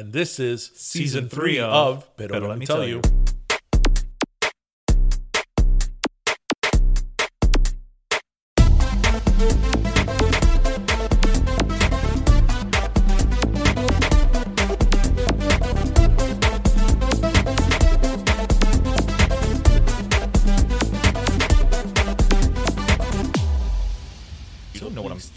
And this is season, Season three three of of Pero, Let, Me Tell, You. You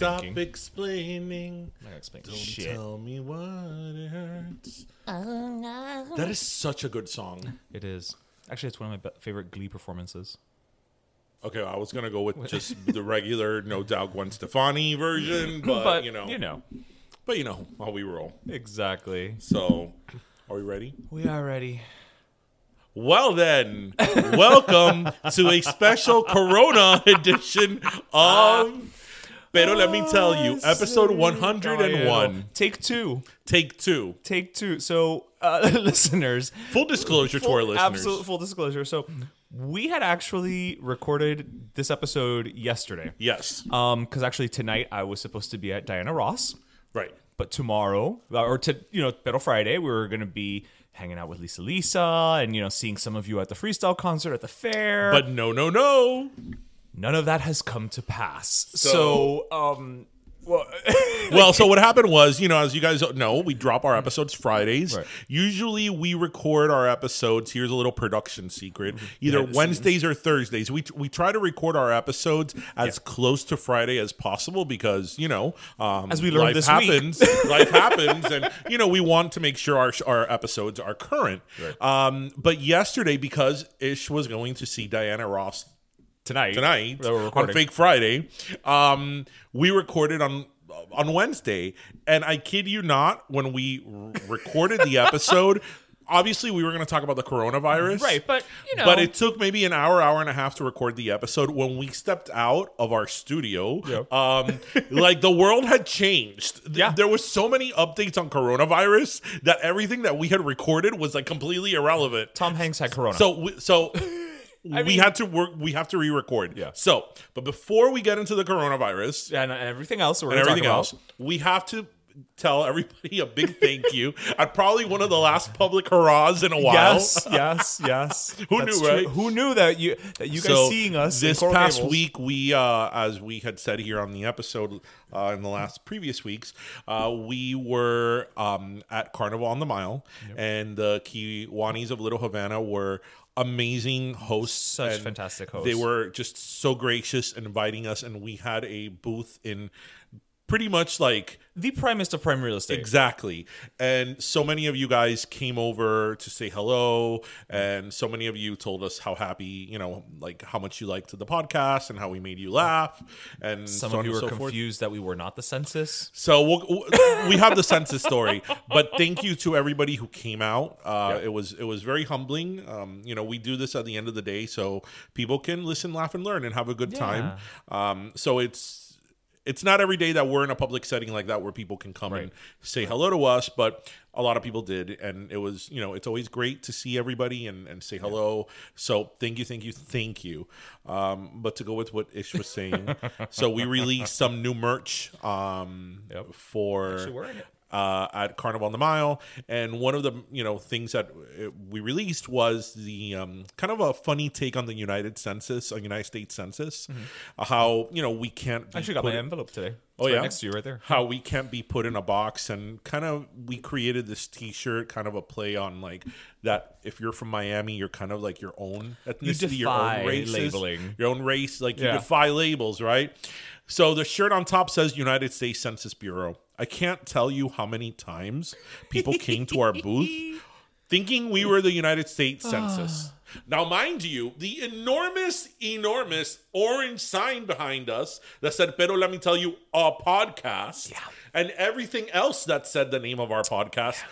Stop thinking. explaining. I'm not gonna Don't shit. tell me what it hurts. Oh, that is such a good song. It is. Actually, it's one of my be- favorite Glee performances. Okay, I was gonna go with just the regular, no doubt, Gwen Stefani version, but, you know, you know, but you know how we roll. exactly. So, are we ready? We are ready. Well then, welcome to a special Corona edition of. Pero let me tell you, episode one hundred and one, Take two. take two. Take two. So, uh, listeners, Full disclosure to full, our listeners. absolute full disclosure. So, we had actually recorded this episode yesterday. Yes, Um, because actually tonight I was supposed to be at Diana Ross. right. But tomorrow, uh, or to you know, Pero Friday, we were gonna be hanging out with Lisa Lisa and you know seeing some of you at the freestyle concert at the fair. But no, no, no. None of that has come to pass. So, um, well, Well, so what happened was, you know, as you guys know, we drop our episodes Fridays. Right. Usually we record our episodes. Here's a little production secret. Either Behind the Wednesdays or Thursdays. We we try to record our episodes as close to Friday as possible because, you know, um, As we learned life this week. happens. life happens and you know, we want to make sure our our episodes are current. Um, but yesterday because Ish was going to see Diana Ross tonight, tonight on. Fake Friday. Um, we recorded on on Wednesday, and I kid you not, when we r- recorded the episode. Obviously, we were going to talk about the coronavirus, Right, but, you know- but it took maybe an hour, hour and a half to record the episode. When we stepped out of our studio, um, like the world had changed. Yeah. there was so many updates on coronavirus that everything that we had recorded was like completely irrelevant. Tom Hanks had corona. So we, so we mean- had to work. We have to re-record. Yeah. So, but before we get into the coronavirus and, everything else, we're and everything else, we have to tell everybody a big thank you at probably one of the last public hurrahs in a while. Yes, yes, yes. Who That's knew, right? Who knew that you that you guys So seeing us this past Gables- week, we uh, as we had said here on the episode uh, in the last previous weeks, uh, we were um, at Carnaval on the Mile, and the Kiwanis of Little Havana were amazing hosts, Such fantastic They were just so gracious in inviting us, and we had a booth in pretty much like the primest of prime real estate. Exactly. And so many of you guys came over to say hello. And so many of you told us how happy, you know, like how much you liked the podcast and how we made you laugh. And Some so of you were so forth. confused that we were not the census. So we'll, we have the census story, but thank you to everybody who came out. Uh, It was it was very humbling. Um, you know, we do this at the end of the day so people can listen, laugh, and learn and have a good time. Um, so it's it's not every day that we're in a public setting like that where people can come and say hello to us, but a lot of people did, and it was you know it's always great to see everybody and, and say hello. So thank you, thank you, thank you. Um, but to go with what Ish was saying, so we released some new merch um, for wearing it. Uh, at Carnaval on the Mile, and one of the you know things that uh, we released was the um, kind of a funny take on the United Census, a United States Census, uh, how you know we can't. I actually got my envelope today. Oh right yeah, next to you right there. How we can't be put in a box, and kind of we created this T-shirt, kind of a play on like that. If you're from Miami, you're kind of like your own ethnicity, your defy own races, labeling. your own race. Like you defy labels, right? So the shirt on top says United States Census Bureau. I can't tell you how many times people came to our booth thinking we were the United States Census. Now, mind you, the enormous, enormous orange sign behind us that said, Pero let me tell you, a podcast, and everything else that said the name of our podcast,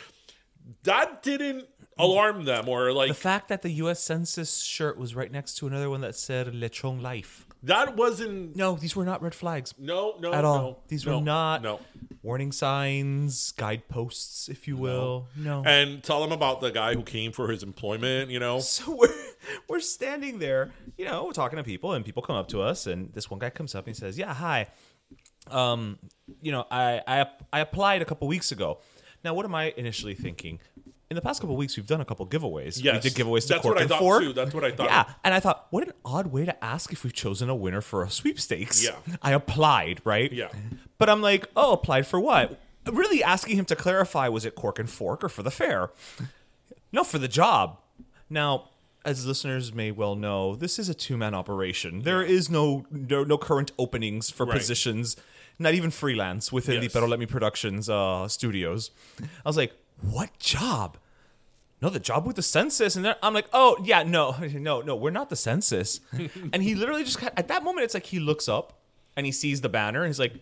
that didn't alarm them or like The fact that the U.S. Census shirt was right next to another one that said Lechon Life. That wasn't No, these were not red flags no no at all. no, these no, were not no warning signs, guideposts, if you will. No. and tell them about the guy who came for his employment you know So we're we're standing there, you know, we're talking to people, and people come up to us, and this one guy comes up and he says, "Yeah, hi, um, you know, I I I applied a couple weeks ago. Now, what am I initially thinking? In the past couple weeks, we've done a couple giveaways. Yes. we did giveaways to That's Cork what I and thought, Fork. too. That's what I thought. Yeah, and I thought, what an odd way to ask if we've chosen a winner for a sweepstakes. Yeah. I applied, right? Yeah. But I'm like, oh, applied for what? Really asking him to clarify, was it Cork and Fork or for the fair? No, for the job. Now, as listeners may well know, this is a two-man operation. There is no, no no current openings for Right. positions, not even freelance within the Yes. Pero Let Me Productions uh, studios. I was like, what job? No, the job with the census, and I'm like, oh yeah, no, no, no, we're not the census. and he literally just at that moment, it's like he looks up and he sees the banner and he's like,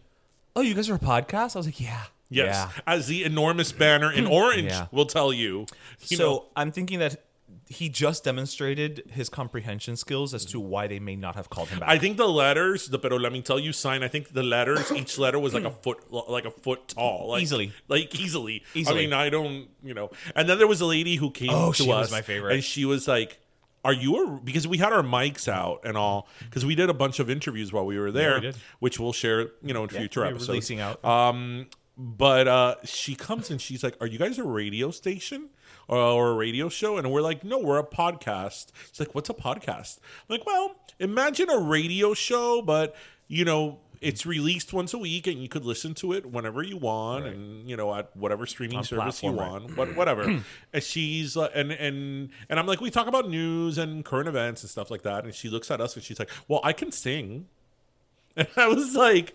oh, you guys are a podcast? I was like, yeah, yes yeah. as the enormous banner in orange Yeah. will tell you, you so know, I'm thinking that he just demonstrated his comprehension skills as to why they may not have called him back. I think the letters, the pero let me tell you sign. I think the letters, each letter was like a foot, like a foot tall, like, Easily. like easily. Easily. I mean, I don't, you know. And then there was a lady who came Oh, to she us, was my favorite. and she was like, "Are you a?" Because we had our mics out and all, because we did a bunch of interviews while we were there, we which we'll share, you know, in future we're episodes. releasing out. Um, but uh, she comes and she's like, "Are you guys a radio station or, or a radio show?" And we're like, "No, we're a podcast." It's like, "What's a podcast?" I'm like, "Well, imagine a radio show, but you know." It's released once a week, and you could listen to it whenever you want, and you know at whatever streaming On service you right. want, what, whatever. and she's uh, and and and I'm like, we talk about news and current events and stuff like that. And she looks at us and she's like, "Well, I can sing," and I was like,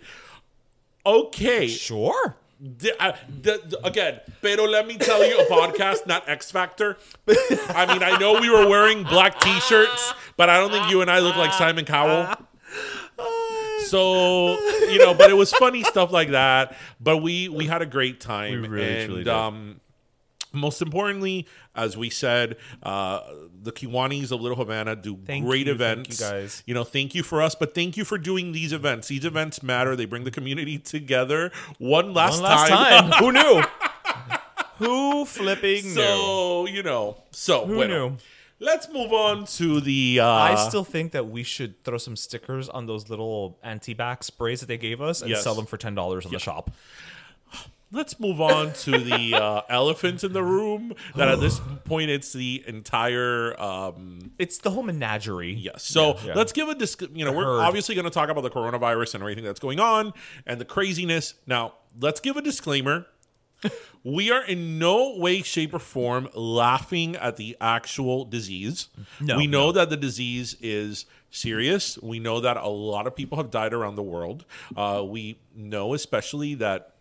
"Okay, sure. Again, pero let me tell you, a podcast, not X Factor. I mean, I know we were wearing black T-shirts, but I don't think you and I look like Simon Cowell. So you know, but it was funny stuff like that. But we we had a great time, We really, and truly did. um, most importantly, as we said, uh, the Kiwanis of Little Havana do Thank great you, thank events. you, guys. You know, thank you for us, but thank you for doing these events. These events matter. They bring the community together. One last, One last time. time. Who knew? Who flipping knew? so you know, so Who bueno. knew? Let's move on to the. Uh, I still think that we should throw some stickers on those little anti-back sprays that they gave us and Yes. sell them for ten dollars on the shop. Let's move on to the uh, elephant in the room. That at this point, it's the entire. Um, It's the whole menagerie. yes. So yeah. let's give a disc. You know, we're Herd. obviously going to talk about the coronavirus and everything that's going on and the craziness. Now, let's give a disclaimer. we are in no way, shape, or form laughing at the actual disease. No, we know that the disease is serious. We know that a lot of people have died around the world. Uh, we know, especially, that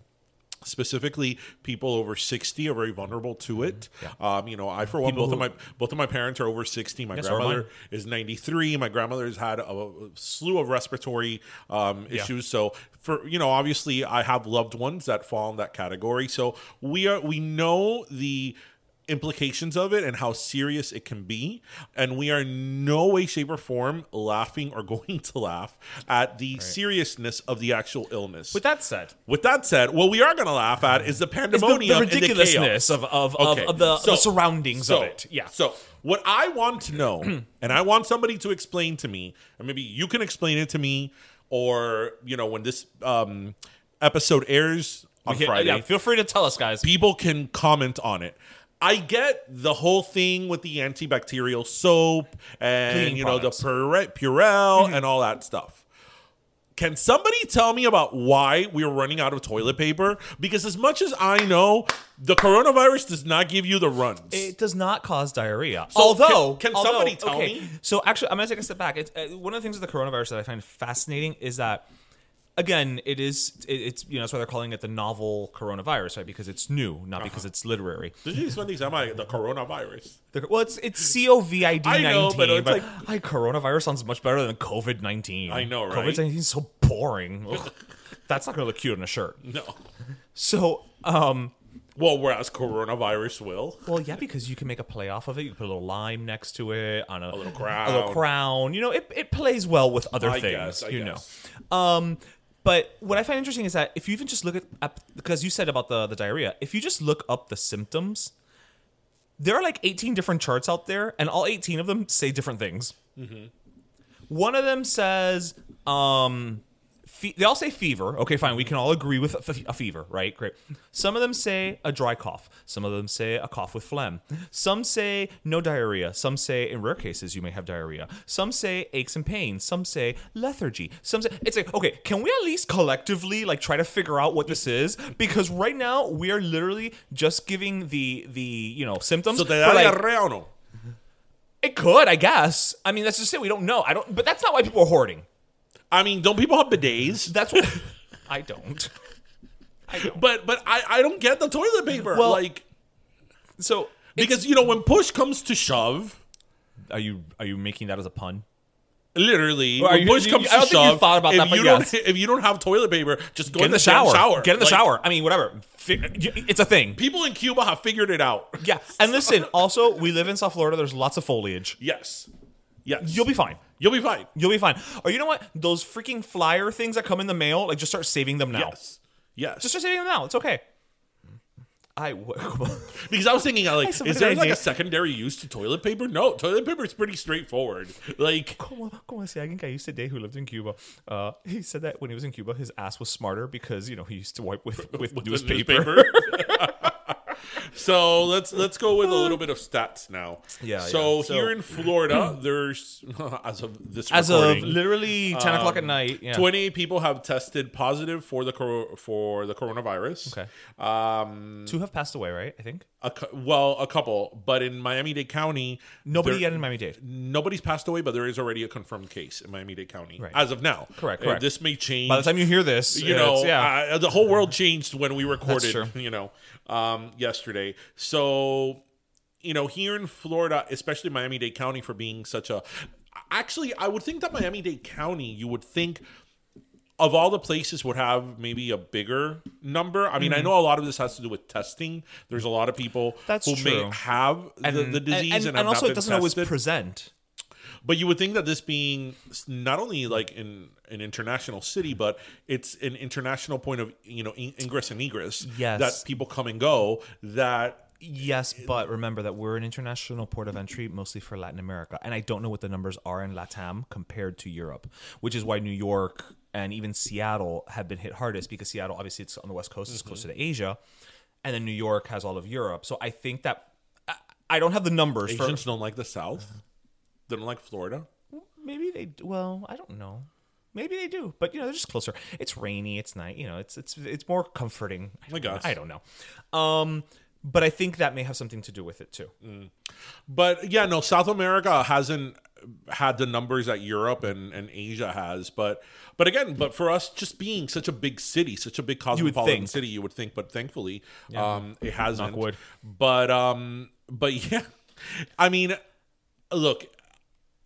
specifically people over 60 are very vulnerable to it. Um, you know i for one People both of my both of my parents are over 60 my Yes, grandmother is 93 my grandmother has had a, slew of respiratory um, issues. So for you know obviously i have loved ones that fall in that category. So we are we know the implications of it and how serious it can be. And we are no way, shape, or form laughing or going to laugh at the seriousness of the actual illness. With that said, With that said, what we are going to laugh at is the the, pandemonium the and the ridiculousness chaos. of of, of, Okay, of the, so- the surroundings so, of it. Yeah. So what I want to know, and I want somebody to explain to me, and maybe you can explain it to me, or you know, when this um, episode airs on Okay, Friday, yeah, feel free to tell us, guys. people can comment on it. I get the whole thing with the antibacterial soap and Cleaning you know products. the Pure- Purell and all that stuff. Can somebody tell me about why we are running out of toilet paper? Because as much as I know, the coronavirus does not give you the runs. It does not cause diarrhea. So although, can- can although- somebody tell me? So actually, I'm gonna take a step back. It's, uh, one of the things with the coronavirus that I find fascinating is that, again, it is it, it's you know that's why they're calling it the novel coronavirus, right? Because it's new, not Uh-huh. because it's literary. Did you spend these time on the coronavirus? The- well, it's it's COVID nineteen. I know, nineteen, but it's like- I, coronavirus sounds much better than COVID nineteen. I know, right? COVID nineteen is so boring. Ugh. That's not gonna look cute on a shirt. No. So, um, Well, whereas coronavirus will. Well, yeah, because you can make a play off of it. You can put a little lime next to it on a, little crown. a little crown. You know, it, it plays well with other I things. guess, I you guess. know. Um, but what I find interesting is that if you even just look at because you said about the the diarrhea, if you just look up the symptoms, there are like 18 different charts out there, and all 18 of them say different things. Mm-hmm. One of them says, um, fe- they all say fever. Okay, fine. We can all agree with a, fever, right? Great. Some of them say a dry cough. Some of them say a cough with phlegm. Some say no diarrhea. Some say, in rare cases, you may have diarrhea. Some say aches and pains. Some say lethargy. Some say, it's like, okay, can we at least collectively, like, try to figure out what this is? Because right now, we are literally just giving the, the, you know, symptoms. So te da like, diarrea o no? it could, I guess. I mean, that's just it. We don't know. I don't. But that's not why people are hoarding. I mean, don't people have bidets? That's what. I don't. I don't. But but I, I don't get the toilet paper. Well, like So because you know when push comes to shove, are you are you making that as a pun? literally Well, are when you- push you- comes I don't to think you shove, thought about if that, but you don't yes. if you don't have toilet paper, just go Get in the damn shower. shower. Get in the Like, shower. I mean, whatever. Fi- It's a thing. People in Cuba have figured it out. Yeah. And listen, also, we live in South Florida. There's lots of foliage. Yes. Yes. You'll be fine. You'll be fine. You'll be fine. Or you know what? Those freaking flyer things that come in the mail, like just start saving them now. Yes. Yes. Just start saving them now. It's okay. I w- Because I was thinking, like, is there like a secondary use to toilet paper? No, toilet paper is pretty straightforward. Like, Como, como si alguien que I used to date who lived in Cuba. Uh, he said that when he was in Cuba, his ass was smarter because you know he used to wipe with with, with the newspaper. so let's let's go with a little bit of stats now. Yeah, So, yeah. So- here in Florida, there's as of this As of literally ten o'clock at night. Yeah. 28 people have tested positive for the cor- for the coronavirus. Okay. Um, Two have passed away, right? I think a well, a couple, but in Miami-Dade County, nobody there- yet in Miami Dade. Nobody's passed away, but there is already a confirmed case in Miami-Dade County Right. as of now. Correct, Uh, correct. this may change. By the time you hear this, you know, yeah. uh, the whole world changed when we recorded. You know, um, yesterday. So, you know, here in Florida, especially Miami-Dade County, for being such a. Actually, I would think that Miami-Dade County, you would think. Of all the places, would have maybe a bigger number. I mean, I know a lot of this has to do with testing. There's a lot of people Mm-hmm. That's who may true. have the, the disease and, and, have also not it doesn't always present. But you would think that this being not only like in an international city, but it's an international point of you know in- ingress and egress. Yes. that people come and go. That Yes, but remember that we're an international port of entry mostly for Latin America. And I don't know what the numbers are in LATAM compared to Europe, which is why New York and even Seattle have been hit hardest because Seattle, obviously, it's on the West Coast, it's mm-hmm. closer to Asia. And then New York has all of Europe. So I think that I, don't have the numbers for. Asians don't like the South. They don't like Florida. Maybe they, well, I don't know. Maybe they do, but you know they're just closer. It's rainy, it's night, you know, it's it's it's more comforting. I guess. I don't know, um, but I think that may have something to do with it too. But yeah, no, South America hasn't had the numbers that Europe and, and Asia has. But but again, but for us just being such a big city, such a big cosmopolitan think. city, you would think, but thankfully, um, it hasn't. Knock wood. But um, but yeah, I mean, look,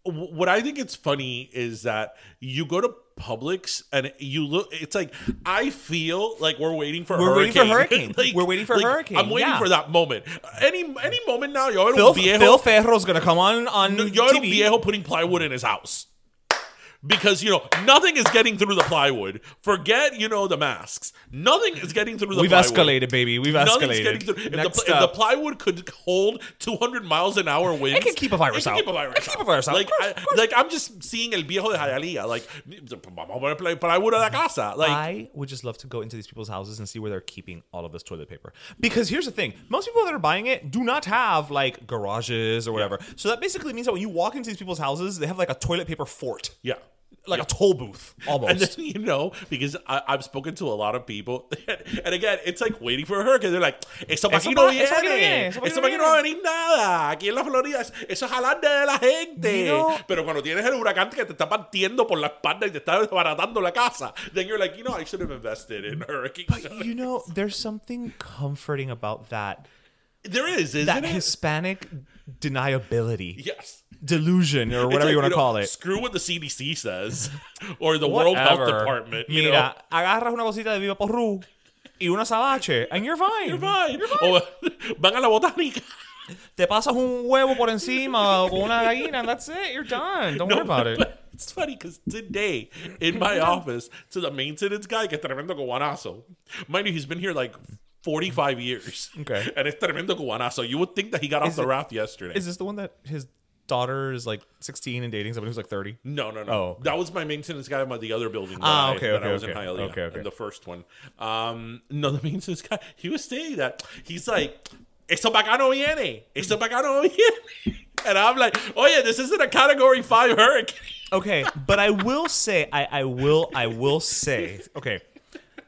what I think it's funny is that you go to Publix and you look it's like I feel like we're waiting for We're waiting hurricane. for hurricane. We're waiting for hurricane, I'm waiting yeah. for that moment. Any any moment now, yo, Phil, viejo, Phil Ferro's gonna come on on yo era un TV. viejo putting plywood in his house. Because you know nothing is getting through the plywood. Forget you know the masks. Nothing is getting through the. Plywood. We've plywood. escalated, baby. We've Nothing's escalated. getting through. If, Next the, if the plywood could hold 200 miles an hour winds, It can keep a virus it can out. Keep a virus It can out. keep a virus out. Like, course, I, like I'm just seeing el viejo de Hialeah. Like, vamos a poner ply- plywood a la casa. Like, I would just love to go into these people's houses and see where they're keeping all of this toilet paper. Because here's the thing: most people that are buying it do not have like garages or whatever. So that basically means that when you walk into these people's houses, they have like a toilet paper fort, yeah. Like a toll booth almost. And then you know, because I, I've spoken to a lot of people, and again, it's like waiting for a hurricane. They're like, "Eso pa' Eso aquí no pa- eso pa' aquí no viene, eso pa' aquí no va a viene." venir nada. Aquí en la Florida, es- eso es jalar de la gente. You know- Pero cuando tienes el huracán que te está partiendo por la espalda y te está desbaratando la casa, then you're like, you know, I should have invested in hurricane. But you know, there's something comforting about that there is, isn't that it? Hispanic deniability, yes. Delusion, or whatever like, you want to know, call it. Screw what the CDC says or the World Health Department. You know? Mira, agarras una bolsita de Viva Porru y una sabache, and you're fine. You're fine. O van a la botánica. Te pasas un huevo por encima con una gallina, and that's it. You're done. Don't worry about it. It's funny because today in my office, to the maintenance guy, que tremendo cubanazo. Mind you, he's been here like 45 years. Okay. And it's tremendo cubanazo. You would think that he got off Is the it- raft yesterday. Is this the one that his daughter is like 16 and dating someone who's like 30? no, no, no. Oh, okay. That was my maintenance guy at the other building. Ah, I, okay, that okay, I was okay. in Hialeah. Okay, okay. in The first one. Um, no, the maintenance guy, he was saying that. He's like, Eso pa acá no viene. Eso pa acá no viene. And I'm like, oh yeah, this isn't a category five hurricane. Okay, but I will say, I, I will, I will say, okay,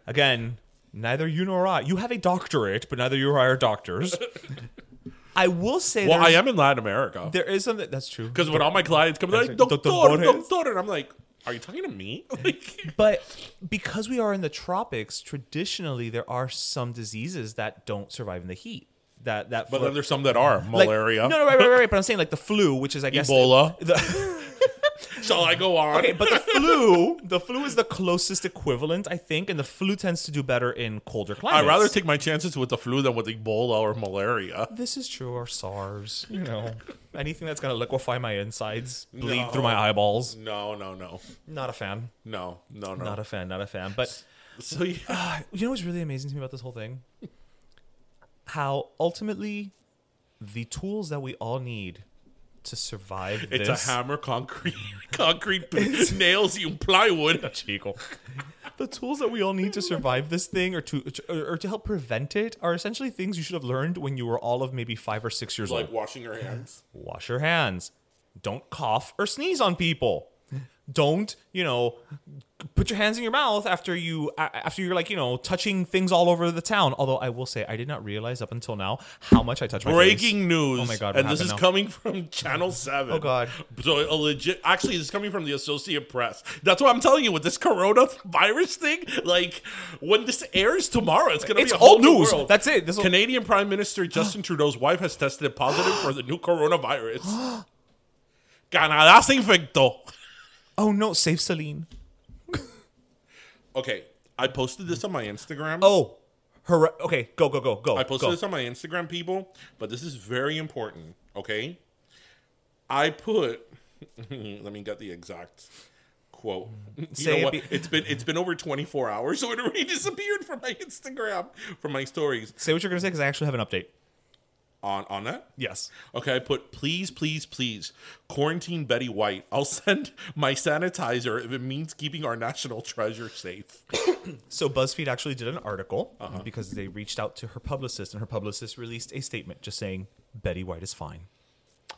again, neither you nor I, you have a doctorate, but neither you or I are doctors. I will say, Well, I there's- am in Latin America. There is something that's true. Because when all my clients come, they're like, Doctor doctor, Borges." doctor. And I'm like, are you talking to me? Like, But because we are in the tropics, traditionally there are some diseases that don't survive in the heat. That that but then there's some that are like- malaria. No, no, right, right, right, right. But I'm saying like the flu, which is I guess Ebola. The, Shall I go on? okay, but the flu, the flu is the closest equivalent, I think, and the flu tends to do better in colder climates. I'd rather take my chances with the flu than with Ebola or malaria. This is true, or SARS. You know, anything that's gonna liquefy my insides, bleed No. through my eyeballs. No, no, no, Not a fan. no, no, no. Not a fan. Not a fan. But so yeah, uh, you know what's really amazing to me about this whole thing? How ultimately the tools that we all need to survive it's this a hammer, concrete, concrete nails, you plywood. Chico. The tools that we all need to survive this thing or to or, to help prevent it are essentially things you should have learned when you were all of maybe 5 or 6 years Like old. Like washing your hands. Wash your hands. Don't cough or sneeze on people. Don't, you know, put your hands in your mouth after you after you're like, you know, touching things all over the town. Although I will say I did not realize up until now how much I touch my face. Breaking news. Oh my God, And this is now? coming from Channel 7. Oh, God. So a legit actually this is coming from the Associated Press. That's what I'm telling you with this coronavirus thing. Like when this airs tomorrow, it's gonna It's be a whole old new news. world. That's it. This Canadian Prime Minister Justin Trudeau's wife has tested positive for the new coronavirus. Canadá se infectó. Oh no, save Celine. Okay, I posted this on my Instagram. Oh. Her okay, go go go go. I posted go. this on my Instagram, people, but this is very important. Okay, I put. let me get the exact quote. You Say know it what? be- it's been it's been over 24 hours, so it already disappeared from my Instagram from my stories Say what you're gonna say because I actually have an update. On on that. Yes. Okay, I put please, please, please quarantine Betty White. I'll send my sanitizer if it means keeping our national treasure safe. So BuzzFeed actually did an article Uh-huh. because they reached out to her publicist, and her publicist released a statement just saying Betty White is fine.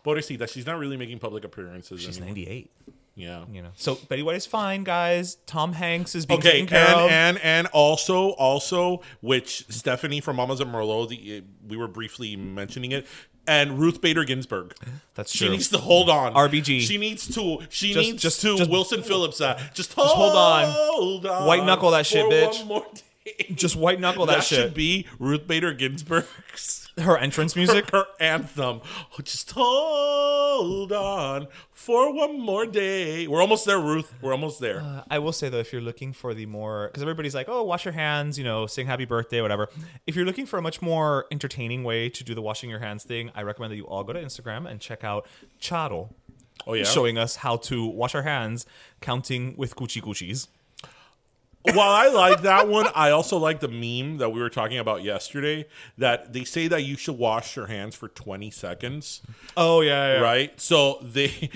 But I see that she's not really making public appearances. She's anymore. 98. Yeah. You know, so Betty White is fine, guys. Tom Hanks is being Okay, taken care and, of. and and also also which Stephanie from Mamas and Merlot, the, we were briefly mentioning it, and Ruth Bader Ginsburg. That's true. She needs to hold on. RBG. She needs to. She Just- needs just- to. just- Wilson Phillips that. Just hold, hold on. Hold on. White knuckle that shit, for bitch. one more day. Just white knuckle that, that shit. should be Ruth Bader Ginsburg's Her entrance music. her anthem. Oh, just hold on for one more day. We're almost there, Ruth. We're almost there. Uh, I will say though, if you're looking for the more, because everybody's like, oh, wash your hands, you know, sing happy birthday, whatever. If you're looking for a much more entertaining way to do the washing your hands thing, I recommend that you all go to Instagram and check out Charo. Oh yeah. Showing us how to wash our hands, counting with coochie coochies. While I like that one, I also like the meme that we were talking about yesterday. That they say that you should wash your hands for 20 seconds. Oh yeah, yeah. right? So they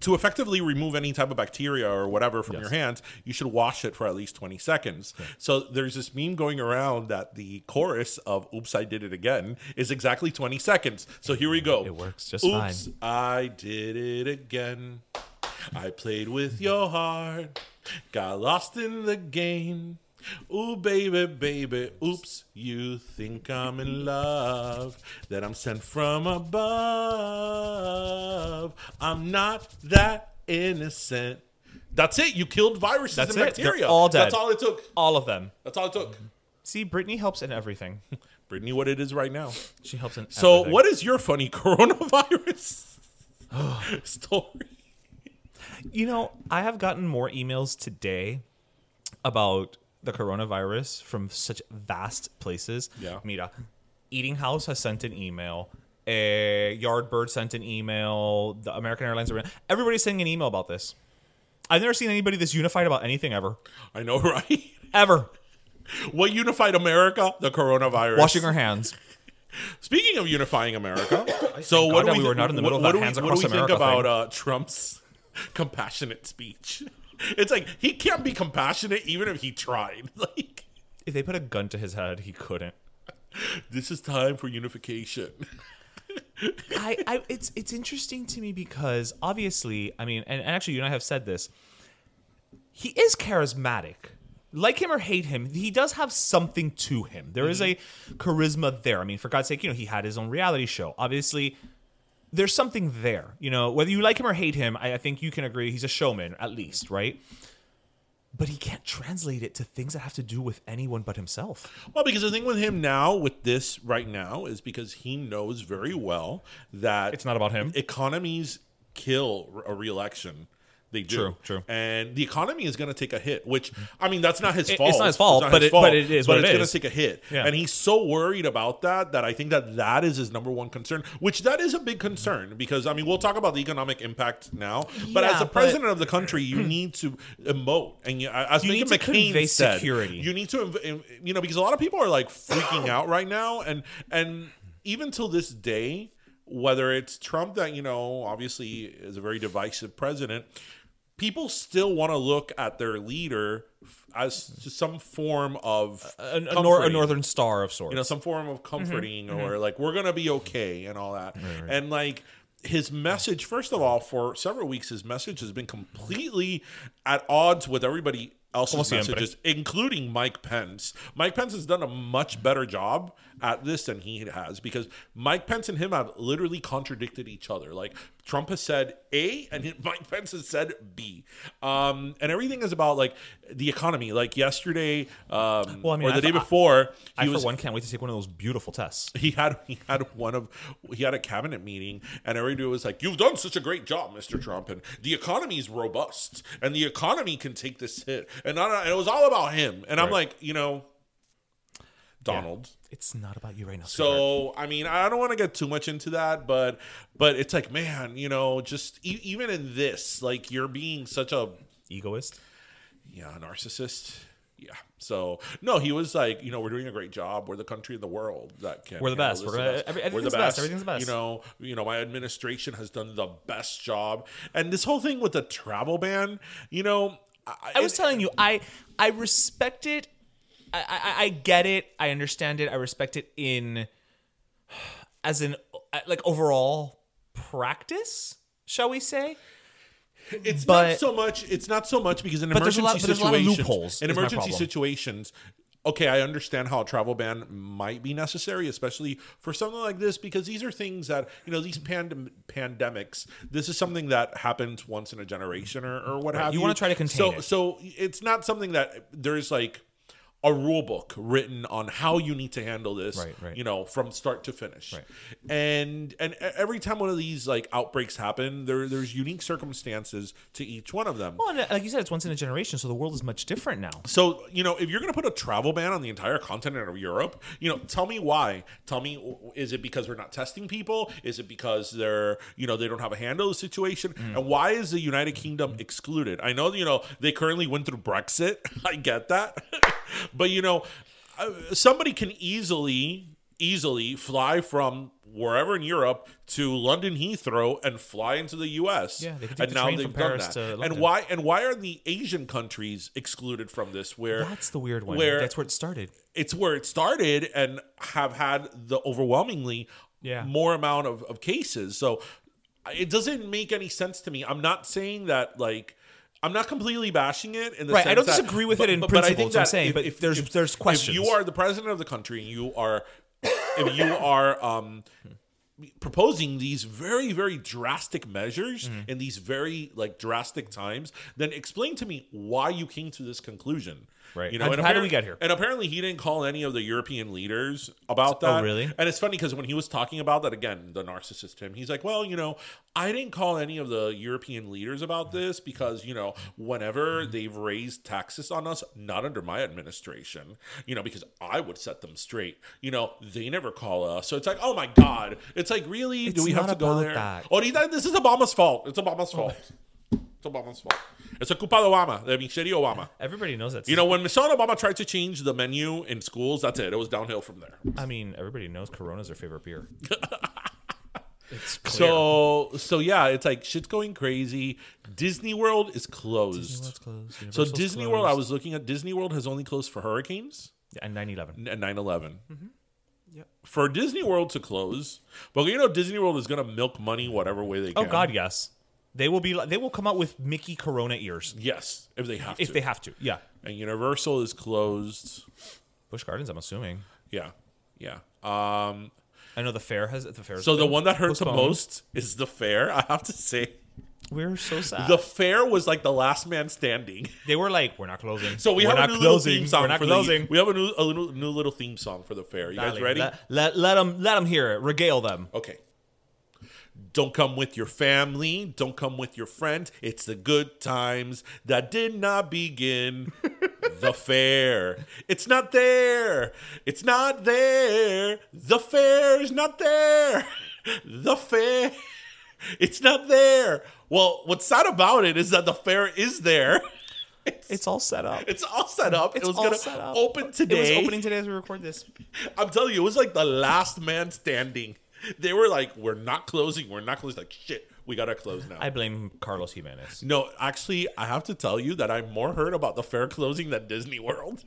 to effectively remove any type of bacteria or whatever from your hands, you should wash it for at least 20 seconds. So there's this meme going around that the chorus of "Oops, I did it again" is exactly 20 seconds. So here we go. It works just Oops, fine. I did it again. I played with your heart, got lost in the game. Ooh, baby, baby, oops, you think I'm in love, that I'm sent from above. I'm not that innocent. That's it. You killed viruses That's and it. They're bacteria. all dead. That's all it took. All of them. That's all it took. Mm-hmm. See, Britney helps in everything. Britney, what it is right now. She helps in. So, everything. what is your funny coronavirus story? You know, I have gotten more emails today about the coronavirus from such vast places. Yeah. Mira, Eating House has sent an email. A Yardbird sent an email. The American Airlines, everybody's sending an email about this. I've never seen anybody this unified about anything ever, I know, right? ever. What unified America? The coronavirus. Washing our hands. Speaking of unifying America, so God what do we, we were not in the what- middle of what that do hands across we think about uh, Trump's compassionate speech? It's like he can't be compassionate even if he tried. Like If they put a gun to his head, he couldn't. this is time for unification. I, I it's it's interesting to me because obviously, I mean, and, and actually, you and I have said this. He is charismatic. Like him or hate him, he does have something to him. There is mm-hmm. a charisma there. I mean, for God's sake, you know, he had his own reality show. Obviously, there's something there. You know, whether you like him or hate him, I, I think you can agree he's a showman, at least, right? But he can't translate it to things that have to do with anyone but himself. Well, because the thing with him now, with this right now, is because he knows very well that It's not about him. Economies kill a reelection. They do. True, true. And the economy is going to take a hit, which I mean, that's not his It- fault. it's not his fault, but it- but it is what it going to take a hit, Yeah. and he's so worried about that that I think that that is his number one concern. Which that is a big concern because I mean, we'll talk about the economic impact now, but Yeah, as the but- president of the country, you need to emote, and you, as You Lincoln need to McCain said, security. you need to you know because a lot of people are like freaking out right now and and even till this day whether it's trump that you know obviously is a very divisive president people still want to look at their leader as some form of A, a, nor- a northern star of sorts. you know some form of comforting mm-hmm. or mm-hmm. like we're gonna be okay and all that. And like his message first of all for several weeks his message has been completely at odds with everybody else's Como messages including mike pence. Mike pence has done a much better job at this than he has because mike pence and him have literally contradicted each other. Like trump has said a and mike pence has said b. Um, and everything is about like the economy. Like yesterday um, Well, I mean, or the I- day before I, he for was one, can't wait to take one of those beautiful tests. he had he had one of he had a cabinet meeting and everybody was like you've done such a great job mr trump and the economy is robust and the economy can take this hit. And, I, and it was all about him. And i'm like you know donald It's not about you right now. sweetheart. so I mean, I don't want to get too much into that, but but it's like, man, you know, just e- even in this, like you're being such a egoist. yeah narcissist. Yeah. So no, he was like, you know, we're doing a great job. We're the country in the world that can. We're the best. We're us. every- We're the best. Everything's the best. You know, you know, my administration has done the best job, and this whole thing with the travel ban, you know, I was telling you, I I respect it. I, I I get it. I understand it. I respect it in as an uh, like overall practice, shall we say? It's But- not so much. It's not so much because in But there's a emergency lot- but a lot of situations, in emergency situations, okay, I understand how a travel ban might be necessary, especially for something like this, because these are things that you know these pandem- pandemics. This is something that happens once in a generation, or, or what have you. You wanna try to contain so, it. So it's not something that there's like a rule book written on how you need to handle this, Right, right. you know, from start to finish. Right. And and every time one of these like outbreaks happen, there there's unique circumstances to each one of them. Well, and uh, like you said, it's once in a generation, so the world is much different now. So, you know, if you're going to put a travel ban on the entire continent of Europe, you know, tell me why. Tell me, is it because we're not testing people? Is it because they're, you know, they don't have a handle the situation? And why is the United Kingdom excluded? I know, you know, they currently went through Brexit. I get that. but, you know, uh, somebody can easily, easily fly from wherever in Europe to London Heathrow and fly into the U.S. Yeah, they and the now they've done that. to and why and why are the Asian countries excluded from this? Where That's the weird one. Where That's where it started. it's where it started and have had the overwhelmingly Yeah. more amount of, of cases. So it doesn't make any sense to me. I'm not saying that like I'm not completely bashing it in the Right, I don't that- disagree with it in principle, that's what I'm saying, but if there's- there's questions. If you are the president of the country and you are if you are um proposing these very very drastic measures Mm-hmm. in these very like drastic times then explain to me why you came to this conclusion Right. you know How- and how did we get here? and apparently he didn't call any of the european leaders about that. Oh, that really? and it's funny because when he was talking about that again the narcissist him he's like well you know i didn't call any of the european leaders about mm-hmm. this because you know whenever mm-hmm. they've raised taxes on us not under my administration you know because i would set them straight you know they never call us so it's like oh my god it's like really do we have to go there that. Oh, ahorita this is obama's fault it's obama's oh. fault it's obama's fault it's a culpa de obama de Michelle obama Everybody knows that. you know when michelle obama tried to change the menu in schools that's it it was downhill from there I mean, everybody knows Corona's their favorite beer. it's clear. So so yeah, it's like shit's going crazy. Disney World is closed. World's closed, So Universal's Disney World, I closed. was looking at Disney World has only closed for hurricanes and 9/11. and 9/11. Mm-hmm. Yep. For Disney World to close, but you know Disney World is gonna milk money whatever way they can. Oh. God, yes. They will be. They will come out with Mickey Corona ears yes, if they have to. if to. they have to. Yeah. and Universal is closed. Busch Gardens. I'm assuming. Yeah, yeah. Um, I know the fair has the fair. so the one that hurts the postponed. most is the fair. I have to say, We're so sad. the fair was like the last man standing. they were like, we're not closing. So we We're have a not new little closing. theme song. We're not for closing. The, we have a new, a little, new little theme song for the fair. You guys Dale, ready? Let, let let them let them hear it. Regale them. Okay. Don't come with your family. Don't come with your friends. It's the good times that did not begin. the fair. It's not there. It's not there. The fair is not there. The fair. It's not there. Well, what's sad about it is that the fair is there. It's, It's all set up. it's all set up. It's it was all gonna set up. open today. It was opening today as we record this. I'm telling you, it was like the last man standing. They were like, "We're not closing. We're not closing." Like, shit, we gotta close now. I blame Carlos Gimenez. no, actually, I have to tell you that I'm more hurt about the fair closing than Disney World.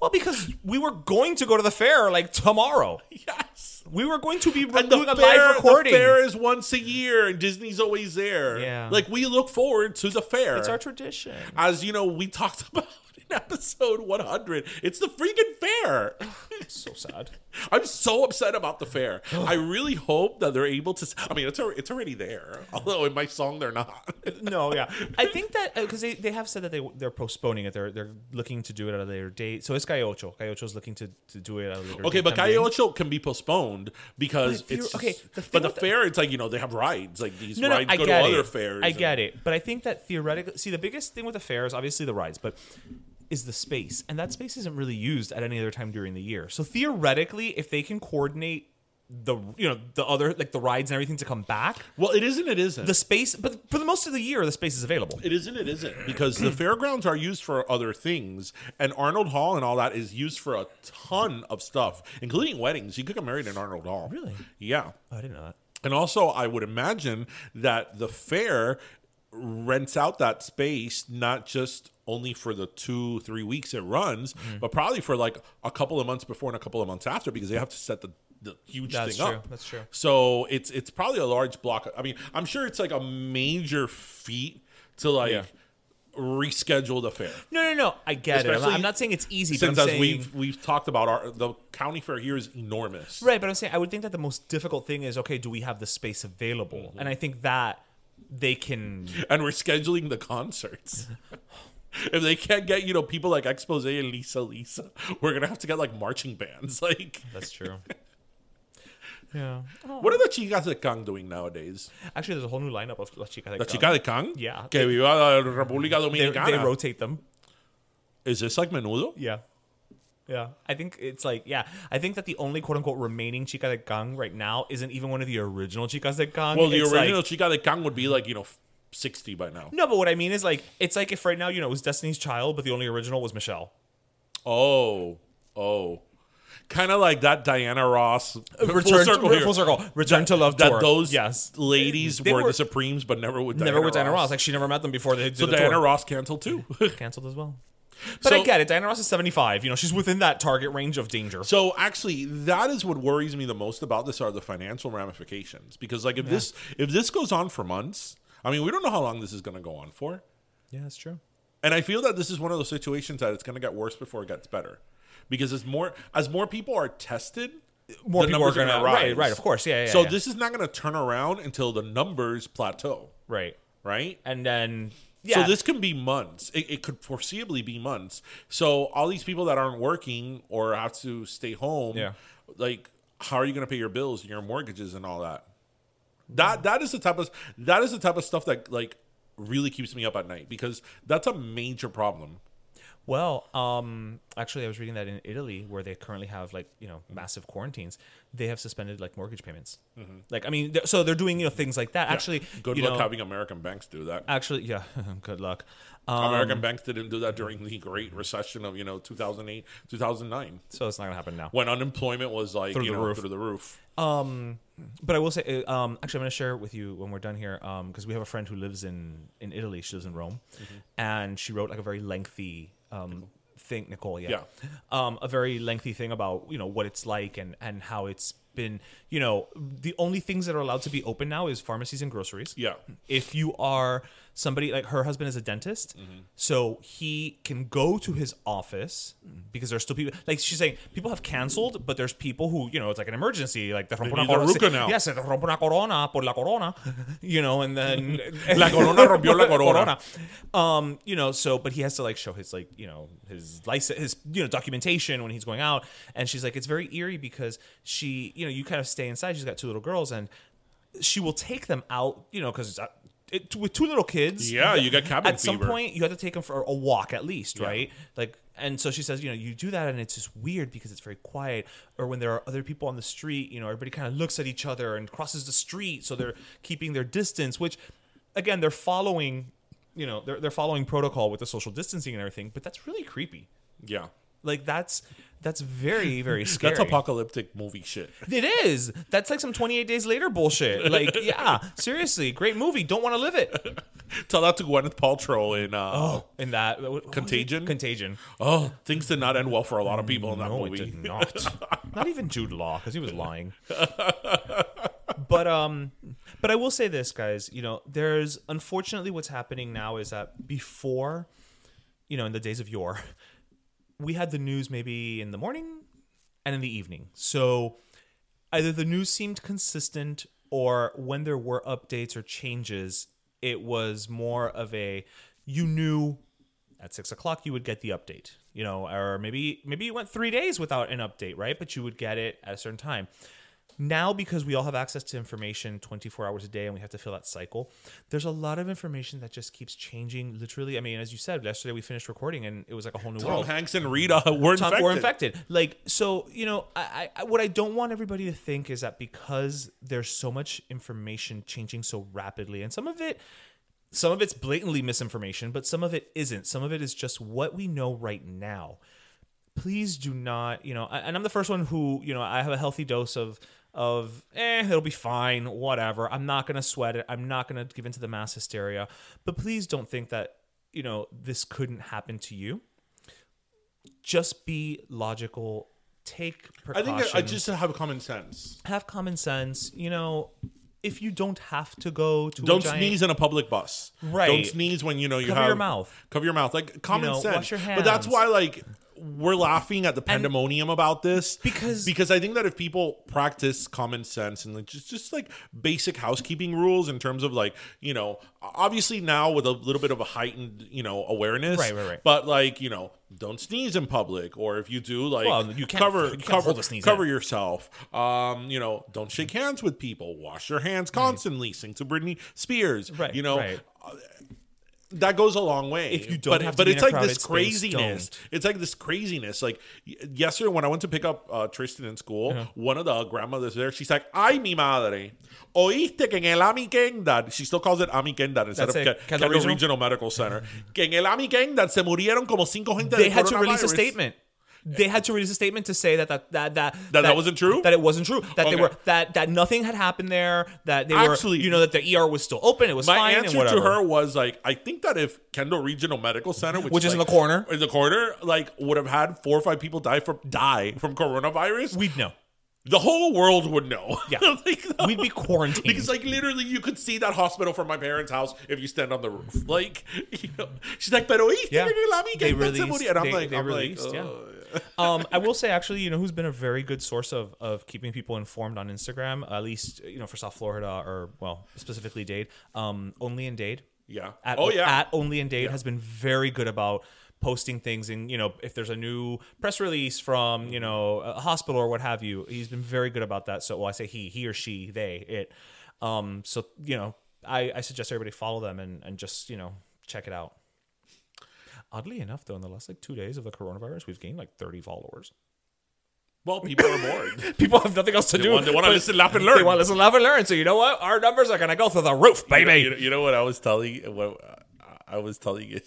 Well, because we were going to go to the fair like tomorrow. yes. We were going to be And doing a fair, live recording. the fair is once a year, and Disney's always there. Yeah. like we look forward to the fair. It's our tradition. As you know, we talked about in episode 100. It's the freaking fair. so sad. I'm so upset about the fair. I really hope that they're able to. I mean, it's al- it's already there. Although in my song they're not. No, yeah, I think that uh, because they, they have said that they they're postponing it. They're they're looking to do it at a later date. So it's Calle Ocho. Calle Ocho is looking to, to do it at a later. Okay, date but también. Calle Ocho can be postponed because it's okay, the but the fair, it's like you know they have rides like these No, no, rides I go to it. other fairs. I and- get it, but I think that theoretically, see, the biggest thing with the fair is obviously the rides, but is the space, and that space isn't really used at any other time during the year. So theoretically, if they can coordinate the you know the other like the rides and everything to come back, Well, it isn't. It isn't. the space, but for the most of the year, the space is available. it isn't. It isn't because the fairgrounds are used for other things, and Arnold Hall and all that is used for a ton of stuff, including weddings. You could get married in Arnold Hall. Really? Yeah. Oh, I didn't know that. And also, I would imagine that the fair rents out that space not just only for the two, three weeks it runs, Mm-hmm. but probably for like a couple of months before and a couple of months after because they have to set the, the huge That's thing true, up. that's true. So it's it's probably a large block. I mean, I'm sure it's like a major feat to like Yeah. reschedule the fair. No, no, no. I get it. I'm not, I'm not saying it's easy, Since saying we've we've talked about our the county fair here is enormous. right. But I'm saying I would think that the most difficult thing is okay. Do we have the space available? Mm-hmm. And I think that they can. And we're scheduling the concerts. if they can't get you know people like Expose and Lisa Lisa, we're gonna have to get like marching bands. Like, That's true. yeah. Oh. what are the chicas de Can doing nowadays? Actually, there's a whole new lineup of La Chica de La Can. chica de Can, Yeah. que viva la República Dominicana. they rotate them. Is this like menudo? Yeah. Yeah. I think it's like, yeah. I think that the only quote unquote remaining Chica de Gang right now isn't even one of the original Chicas de Gang. Well, the It's original Like, chica de Can would be like you know sixty by now. no, but what I mean is like, it's like if right now, you know, it was Destiny's Child, but the only original was Michelle. Oh, oh, kind of like that Diana Ross Return, uh, full circle here. full circle. Return to Love that tour. those yes. ladies They were, were- the Supremes, but never with Never Diana with Diana Ross. Ross. Like she never met them before they did so the Diana tour. Ross canceled too. canceled as well. But So- I get it. Diana Ross is 75. You know, she's within that target range of danger. So actually, that is what worries me the most about this are the financial ramifications. Because like if this if this goes on for months, I mean, we don't know how long this is going to go on for, yeah, that's true. and I feel that this is one of those situations that it's going to get worse before it gets better. Because as more as more people are tested, More people are going to rise. right, right. Of course, yeah, yeah. so yeah. this is not going to turn around until the numbers plateau, right, right? and then yeah, So this can be months. It, it could foreseeably be months. So all these people that aren't working or have to stay home, Yeah. like how are you going to pay your bills, and your mortgages, and all that? That that is the type of that is the type of stuff that like really keeps me up at night because that's a major problem. Well, um, actually, I was reading that in Italy, where they currently have like you know massive quarantines, they have suspended like mortgage payments. Like, I mean, th- so they're doing you know things like that. Actually, Good luck know, having American banks do that. Actually, yeah, good luck. Um, American banks didn't do that during the Great Recession of you know 2008 2009 so it's not gonna happen now. when unemployment was like Through you the know roof. through the roof. Um, but I will say, uh, um, actually, I'm going to share with you when we're done here, um, because we have a friend who lives in in Italy. She lives in Rome, and she wrote like a very lengthy um thing, Nicole. Yeah, um, a very lengthy thing about you know what it's like and and how it's been. You know, the only things that are allowed to be open now is pharmacies and groceries. Yeah. If you are somebody like her husband is a dentist, mm-hmm. so he can go to his office mm-hmm. because there's still people like she's saying people have canceled, but there's people who you know it's like an emergency, like they rompo corona. root. Yes, te una corona por la corona, you know, and then La corona rompió la corona. Um, you know, so but he has to like show his like you know his license, his you know documentation when he's going out, and she's like it's very eerie because she you know you kind of stay inside. She's got two little girls and she will take them out, you know, because it, with two little kids. Yeah, you got cabin fever. At some point, you have to take them for a walk at least, right? Like, and so she says, you know, you do that, and it's just weird because it's very quiet. Or when there are other people on the street, you know, everybody kind of looks at each other and crosses the street, so they're keeping their distance. Which, again, they're following, you know, they're they're following protocol with the social distancing and everything. But that's really creepy. Yeah. Like that's that's very very scary. That's apocalyptic movie shit. It is. That's like some 28 days later bullshit. Like, yeah, seriously, great movie. Don't want to live it. Tell that to Gwyneth Paltrow in uh, oh. In that what- what? Contagion? Oh, things did not end well for a lot of people in that No, movie. did not. not even Jude Law because he was lying. but um, but I will say this, guys. You know, there's unfortunately what's happening now is that before, you know, in the days of yore, we had the news maybe in the morning and in the evening. So either the news seemed consistent or when there were updates or changes, it was more of a you knew at six o'clock you would get the update. You know, or maybe maybe you went three days without an update, right? But you would get it at a certain time. Now, because we all have access to information 24 hours a day and we have to fill that cycle, there's a lot of information that just keeps changing literally. I mean, as you said, yesterday we finished recording and it was like a whole new Tom world. Hanks and Rita were Tom, infected. We're infected. Like so, you know, I, I what I don't want everybody to think is that because there's so much information changing so rapidly, and some of it, some of it's blatantly misinformation, but some of it isn't. Some of it is just what we know right now. Please do not, you know, and I'm the first one who, you know, I have a healthy dose of of eh, it'll be fine, whatever. I'm not gonna sweat it. I'm not gonna give into the mass hysteria. But please don't think that, you know, this couldn't happen to you just be logical take precautions. I think I just have common sense. have common sense you know if you don't have to go to Don't a giant, sneeze in a public bus. Right. Don't sneeze when you know you Cover have your mouth. Cover your mouth. Like common know, sense. wash your But that's why like we're laughing at the pandemonium about this Because- because I think that if people practice common sense and like just just like basic housekeeping rules in terms of like you know obviously now with a little bit of a heightened you know awareness Right, right, right. but like you know don't sneeze in public or if you do like Well, you can't- cover you cover cover in. yourself um you know don't shake hands with people wash your hands constantly sing to Britney Spears Right, you know right. That goes a long way. If you don't but, have to but it's like this space, craziness. don't. It's like this craziness. Like yesterday when I went to pick up uh, Tristan in school, Uh-huh. one of the grandmothers there, she's like, "Ay mi madre, oíste que en el Ami Kendad, she still calls it Ami Kendad instead That's of it, Ke- Kendall Kendall Regional? Regional? Medical Center. que en el Ami Kendad se murieron como cinco gente. they de had to release a statement. They had to release a statement to say that that that that That that wasn't true? That it wasn't true. That they were that that nothing had happened there. That they Actually- were you know that the ER was still open. It was My fine and answer to her was like, I think that if Kendall Regional Medical Center, which, Which is in like- the corner. in the corner, like would have had four or five people die from die from coronavirus, We'd know. the whole world would know. Yeah. Like, We'd be quarantined. Because like literally you could see that hospital from my parents' house if you stand on the roof. Like you know, she's like, pero Yeah. que la amiga They released- and I'm they- like, they I'm released, like, yeah. Um, I will say actually, you know, who's been a very good source of of keeping people informed on Instagram, at least you know for South Florida or well specifically Dade. Um, Only in Dade. Yeah. At, Oh, yeah. At Only in Dade has been very good about posting things and you know if there's a new press release from you know a hospital or what have you he's been very good about that so well i say he he or she they it um so you know i i suggest everybody follow them and and just you know check it out oddly enough though in the last like two days of the coronavirus we've gained like 30 followers Well, people are bored. people have nothing else to They do want- they wanna listen, laugh, and learn. they want to listen laugh and learn so you know what our numbers are gonna go through the roof baby You know, you know what I was telling what I was telling you.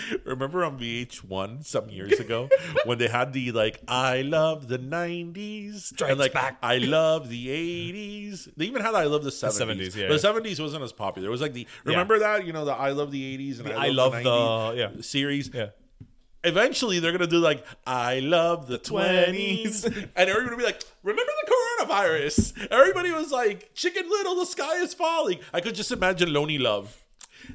Remember on VH1 some years ago when they had the like I love the 90s Strikes and like back. I love the 80s. They even had I love the 70s. 70s, yeah. The 70s wasn't as popular. It was like the remember that, you know, the I love the 80s and The I, I love, love the, the- 90s yeah. series. yeah Eventually they're gonna do like I love the 20s. 20s. and everybody will be like, remember the coronavirus? Everybody was like, Chicken Little, the sky is falling. I could just imagine Lonely Love.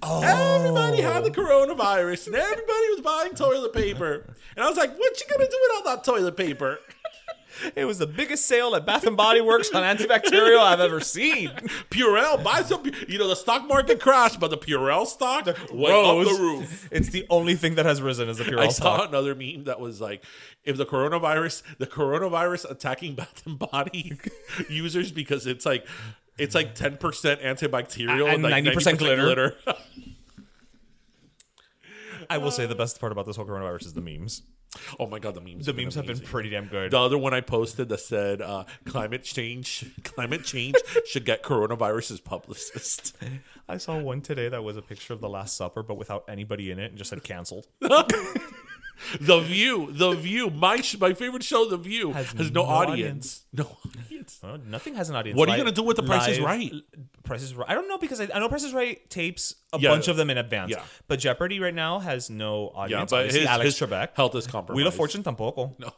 Everybody had the oh. coronavirus and everybody was buying toilet paper. And I was like, what you gonna do with all that toilet paper? it was the biggest sale at bath and body works on antibacterial i've ever seen Purell, buy some. You know, the stock market crashed, but the Purell stock went up Rose. the roof. It's the only thing that has risen is the Purell I saw stock. another meme that was like, if the coronavirus, the coronavirus attacking Bath and Body users because it's like, it's like ten percent antibacterial And like 90% glitter. I will say the best part about this whole coronavirus is the memes. oh my god, the memes. The memes have been amazing. pretty damn good. The other one I posted that said uh, climate change, climate change should get coronavirus's publicist. I saw one today that was a picture of the Last Supper, but without anybody in it, and just said canceled. The View, The View, my sh- my favorite show, The View, has, no, audience. No audience. Uh, nothing has an audience. What are you gonna do with The Price is live- Right? Price is right. I don't know because I, I know Price is Right tapes a Yeah. bunch of them in advance. Yeah. But Jeopardy right now has no audience. but Obviously, his- Alex his Trebek. health is compromised. Wheel of Fortune tampoco. No.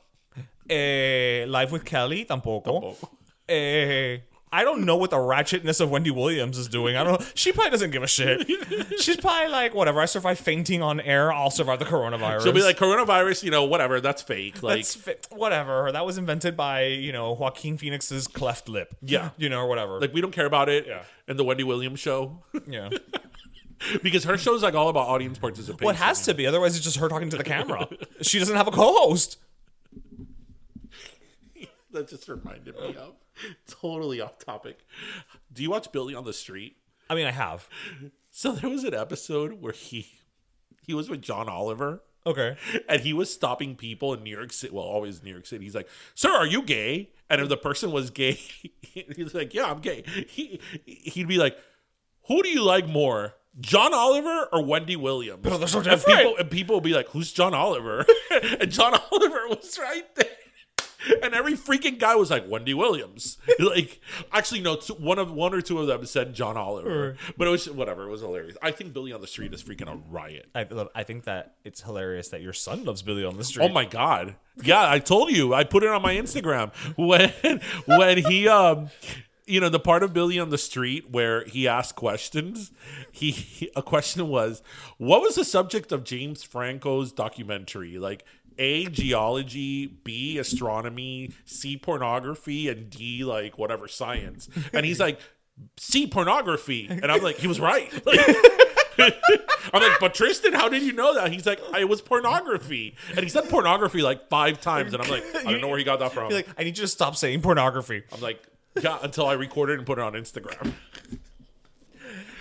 Eh, Live with Kelly tampoco. Tampoco. Eh, I don't know what the ratchetness of Wendy Williams is doing. I don't know. She probably doesn't give a shit. She's probably like, whatever. I survived fainting on air. I'll survive the coronavirus. She'll be like coronavirus, you know, whatever. That's fake. Like That's fi- whatever. That was invented by you know Joaquin Phoenix's cleft lip. Yeah. you know, or whatever. like we don't care about it. Yeah. And the Wendy Williams show, yeah. because her show's like all about audience participation. Well, it has to be. Otherwise, it's just her talking to the camera. she doesn't have a co-host. That just reminded me of totally off topic. Do you watch Billy on the Street? I mean, I have. So there was an episode where he he was with John Oliver. Okay. And he was stopping people in New York City. Well, always New York City. He's like, "Sir, are you gay?" And if the person was gay, he's like, "Yeah, I'm gay." He he'd be like, "Who do you like more, John Oliver or Wendy Williams?" But they're so and different. people and people would be like, "Who's John Oliver?" and John Oliver was right there. And every freaking guy was like Wendy Williams. Like, actually, no. Two, one of one or two of them said John Oliver, but it was whatever. It was hilarious. I think Billy on the Street is freaking a riot. I, love- I think that it's hilarious that your son loves Billy on the Street. Oh my god. Yeah, I told you. I put it on my Instagram when when he um you know the part of Billy on the street where he asked questions. He, he a question was, "What was the subject of James Franco's documentary?" Like A, geology, B, astronomy, C, pornography, and D, like whatever science. And he's like, C, pornography. And I'm like, he was right. I'm like, but Tristan, how did you know that? He's like, it was pornography. And he said pornography like five times. And I'm like, I don't know where he got that from. You're like, I need you to stop saying pornography. I'm like, yeah, until I recorded it and put it on Instagram.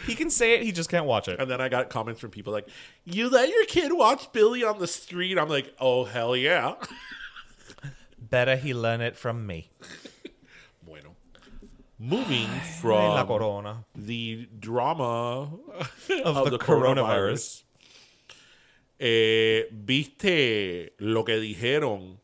He can say it, he just can't watch it. And then I got comments from people like, you let your kid watch Billy on the street? I'm like, oh, hell yeah. Better he learn it from me. Bueno. Moving La from corona. the drama Of, the, coronavirus. Eh, ¿Viste lo que dijeron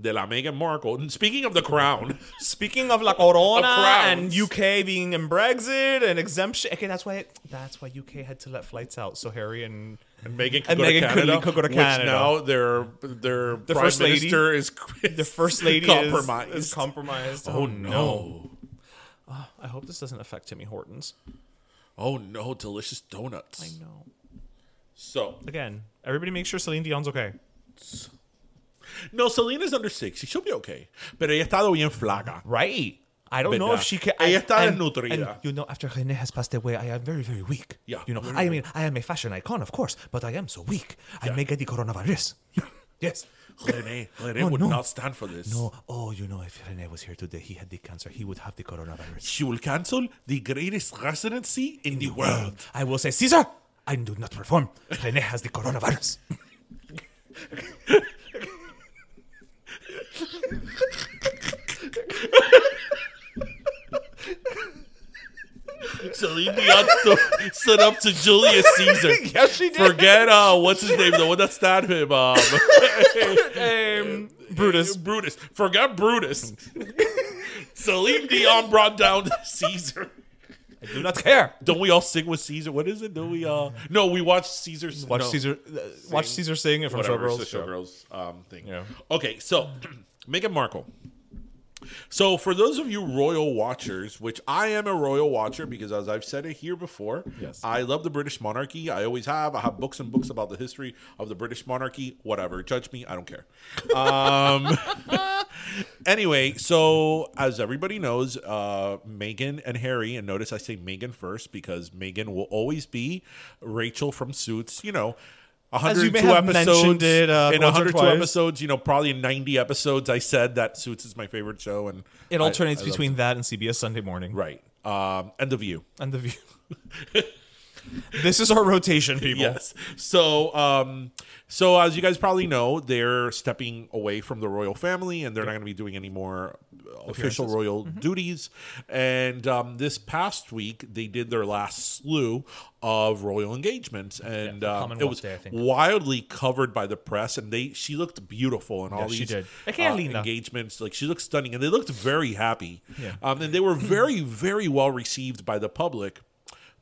de la Meghan Markle? Speaking of the crown, Speaking of La Corona and UK being in Brexit and exemption, okay, that's why it, that's why UK had to let flights out. So Harry and and Meghan could And go Meghan to Canada, could go to which now their their prime first lady- minister is the first lady compromised. is, is compromised. oh, oh no! Ah, I hope this doesn't affect Timmy Hortons. Oh no! Delicious donuts. I know. So Again, everybody make sure Celine Dion's okay. No, Selena's under sixty. She'll be okay. Pero ella ha estado bien flaca. Right. I don't know if she can. Ella está and- desnutrida. and, You know, after René has passed away, I am very, very weak. Yeah. You know, I mean, I am a fashion icon, of course, but I am so weak. I may get the coronavirus. yes. René, René Oh, would no. not stand for this. No. Oh, you know, if René was here today, he had the cancer. He would have the coronavirus. She will cancel the greatest residency in the world. I will say, Caesar, I do not perform. René has the coronavirus. Celine Dion sto- stood up to Julius Caesar. yes, she did. Forget uh, what's his name, the one that stabbed him. Um, um, Brutus. Brutus. Forget Brutus. Celine Dion brought down Caesar. I do not care. Don't we all sing with Caesar? What is it? Do we? uh No, we watch Caesar's. Watch no, Caesar. Uh, watch Caesar sing it from Whatever, Showgirls. the Showgirls um, thing. Yeah. Okay, so Meghan Markle. So, for those of you royal watchers, which I am a royal watcher because, as I've said it here before, Yes. I love the British monarchy. I always have. I have books and books about the history of the British monarchy. Whatever, judge me. I don't care. Um, anyway, so as everybody knows, uh, Meghan and Harry, and notice I say Meghan first because Meghan will always be Rachel from Suits. You know. As you 102 may have episodes mentioned it, uh, in once 102 twice. episodes, you know, probably in 90 episodes, I said that Suits is my favorite show, and It alternates I love between that and CBS Sunday Morning. right um, and The View. And The View. this is our rotation, people. Yes. So, um, so as you guys probably know, they're stepping away from the royal family, and they're not going to be doing any more official royal Mm-hmm. duties. And um, this past week, they did their last slew of royal engagements, and for um, it was Day, wildly covered by the press. And they, she looked beautiful in all Yes, she these did. uh, engagements. Like she looked stunning, and they looked very happy. Yeah. Um, and they were very, very well received by the public.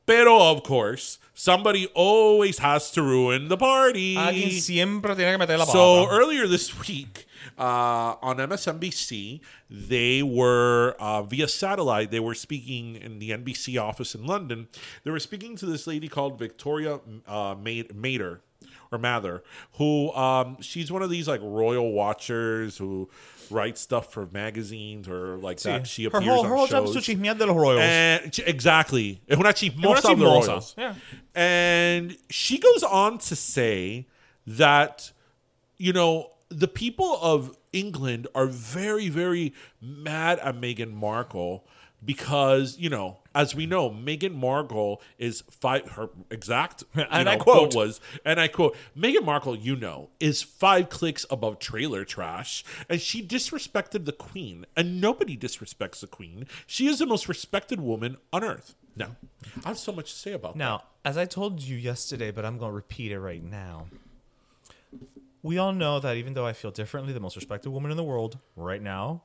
Pero of course, somebody always has to ruin the party. Alguien siempre tiene que meter la So earlier this week uh, on MSNBC, they were uh, via satellite. They were speaking in the NBC office in London. They were speaking to this lady called Victoria uh, Mater or Mather, who um, she's one of these like royal watchers who writes stuff for magazines or like that. She her appears whole, on her whole job is shows. to chismear de los royals. And ch- exactly. Es una chismosa of the Royals. yeah. And she goes on to say that, you know, the people of England are very, very mad at Meghan Markle because, you know, as we know, Meghan Markle is five, her exact And I know, quote. was, and I quote, Meghan Markle, you know, is five clicks above trailer trash, and she disrespected the Queen, and nobody disrespects the Queen. She is the most respected woman on earth. Now, I have so much to say about Now, as I told you yesterday, but I'm going to repeat it right now. We all know that even though I feel differently, the most respected woman in the world right now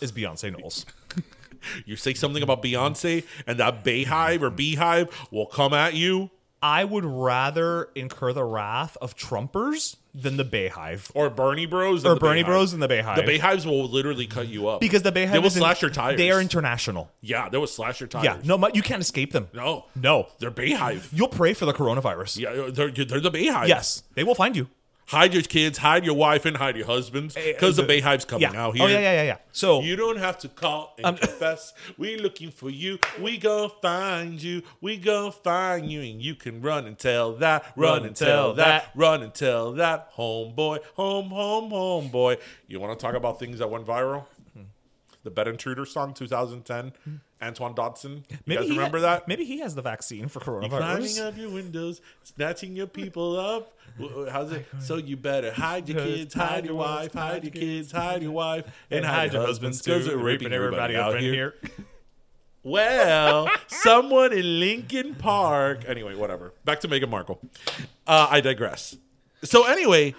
is Beyonce Knowles. You say something about Beyonce, and that Beyhive or Beehive will come at you, I would rather incur the wrath of Trumpers than the Beyhive. or Bernie Bros, Or Bernie Beyhive. Bros and the Beyhive. The Beyhives will literally cut you up Because the Beyhive They will slash your tires. They are international. yeah, they will slash your tires. Yeah, no, you can't escape them. no, No. they're Beyhive. You'll pray for the coronavirus. Yeah, they're they're the Beyhive. Yes, they will find you. Hide your kids, hide your wife, and hide your husbands eh, because the Beyhive's coming yeah. out here. Oh yeah, yeah, yeah, yeah. So You don't have to call and confess. We looking for you. We gonna find you. We gonna find you, and you can run and tell that. Run, and tell that. Run and tell that. Homeboy, home, home, homeboy. You want to talk about things that went viral? Hmm. The Bed Intruder song, 2010. Hmm. Antoine Dodson. You guys remember ha- that? Maybe he has the vaccine for Climbing coronavirus. up your windows, snatching your people up. W- w- How's it? So you better hide your kids, hide your wife, hide your kids, hide your wife, and hide your husbands because they're raping everybody out here. Well, someone in Lincoln Park. Anyway, whatever. Back to Meghan Markle. Uh, I digress. So anyway,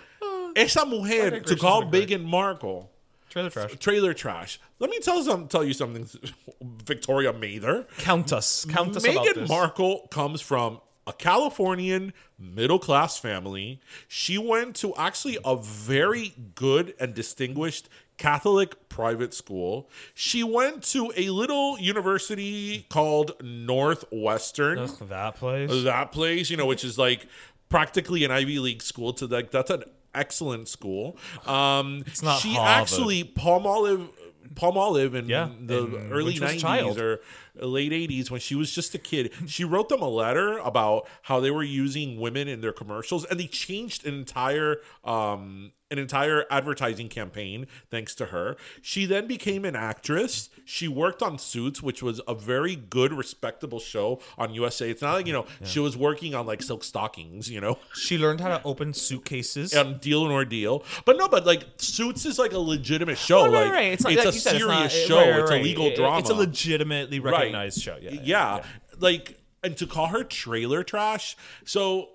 esa mujer to call has been. Meghan Markle Trailer trash. trailer trash. Let me tell some tell you something, Victoria Mather. Count us. Count us about Meghan. Markle comes from a Californian middle class family. She went to actually a very good and distinguished Catholic private school. She went to a little university called Northwestern. That place. That place, you know, which is like practically an Ivy League school to like that's an excellent school. Um It's not she Harvard. actually Palmolive Palm Olive in Yeah, the early when she was a 90s child. or late 80s when she was just a kid. She wrote them a letter about how they were using women in their commercials and they changed an entire um an entire advertising campaign thanks to her. She then became an actress. She worked on Suits, which was a very good respectable show on USA. It's not like, you know, she was working on like silk stockings, you know. She learned how to open suitcases. on Deal and Ordeal. But no, but like Suits is like a legitimate show. Right, like right. It's, not, it's like a serious it's show. not, right, it's a legal right. drama. It's a legitimately Right. recognized show. Yeah, Yeah, yeah, yeah. Like and to call her trailer trash. So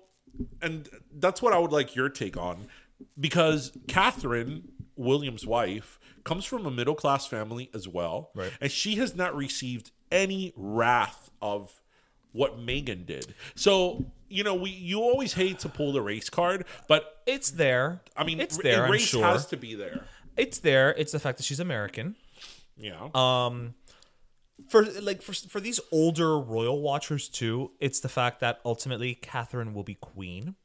and that's what I would like your take on because Catherine Williams' wife comes from a middle class family as well. Right. And she has not received any wrath of what Megan did. So, you know, we you always hate to pull the race card, but It's there. I mean, it's there. race sure. has to be there. It's there. It's the fact that she's American. Yeah. Um, for like for for these older royal watchers too, it's the fact that ultimately Catherine will be queen.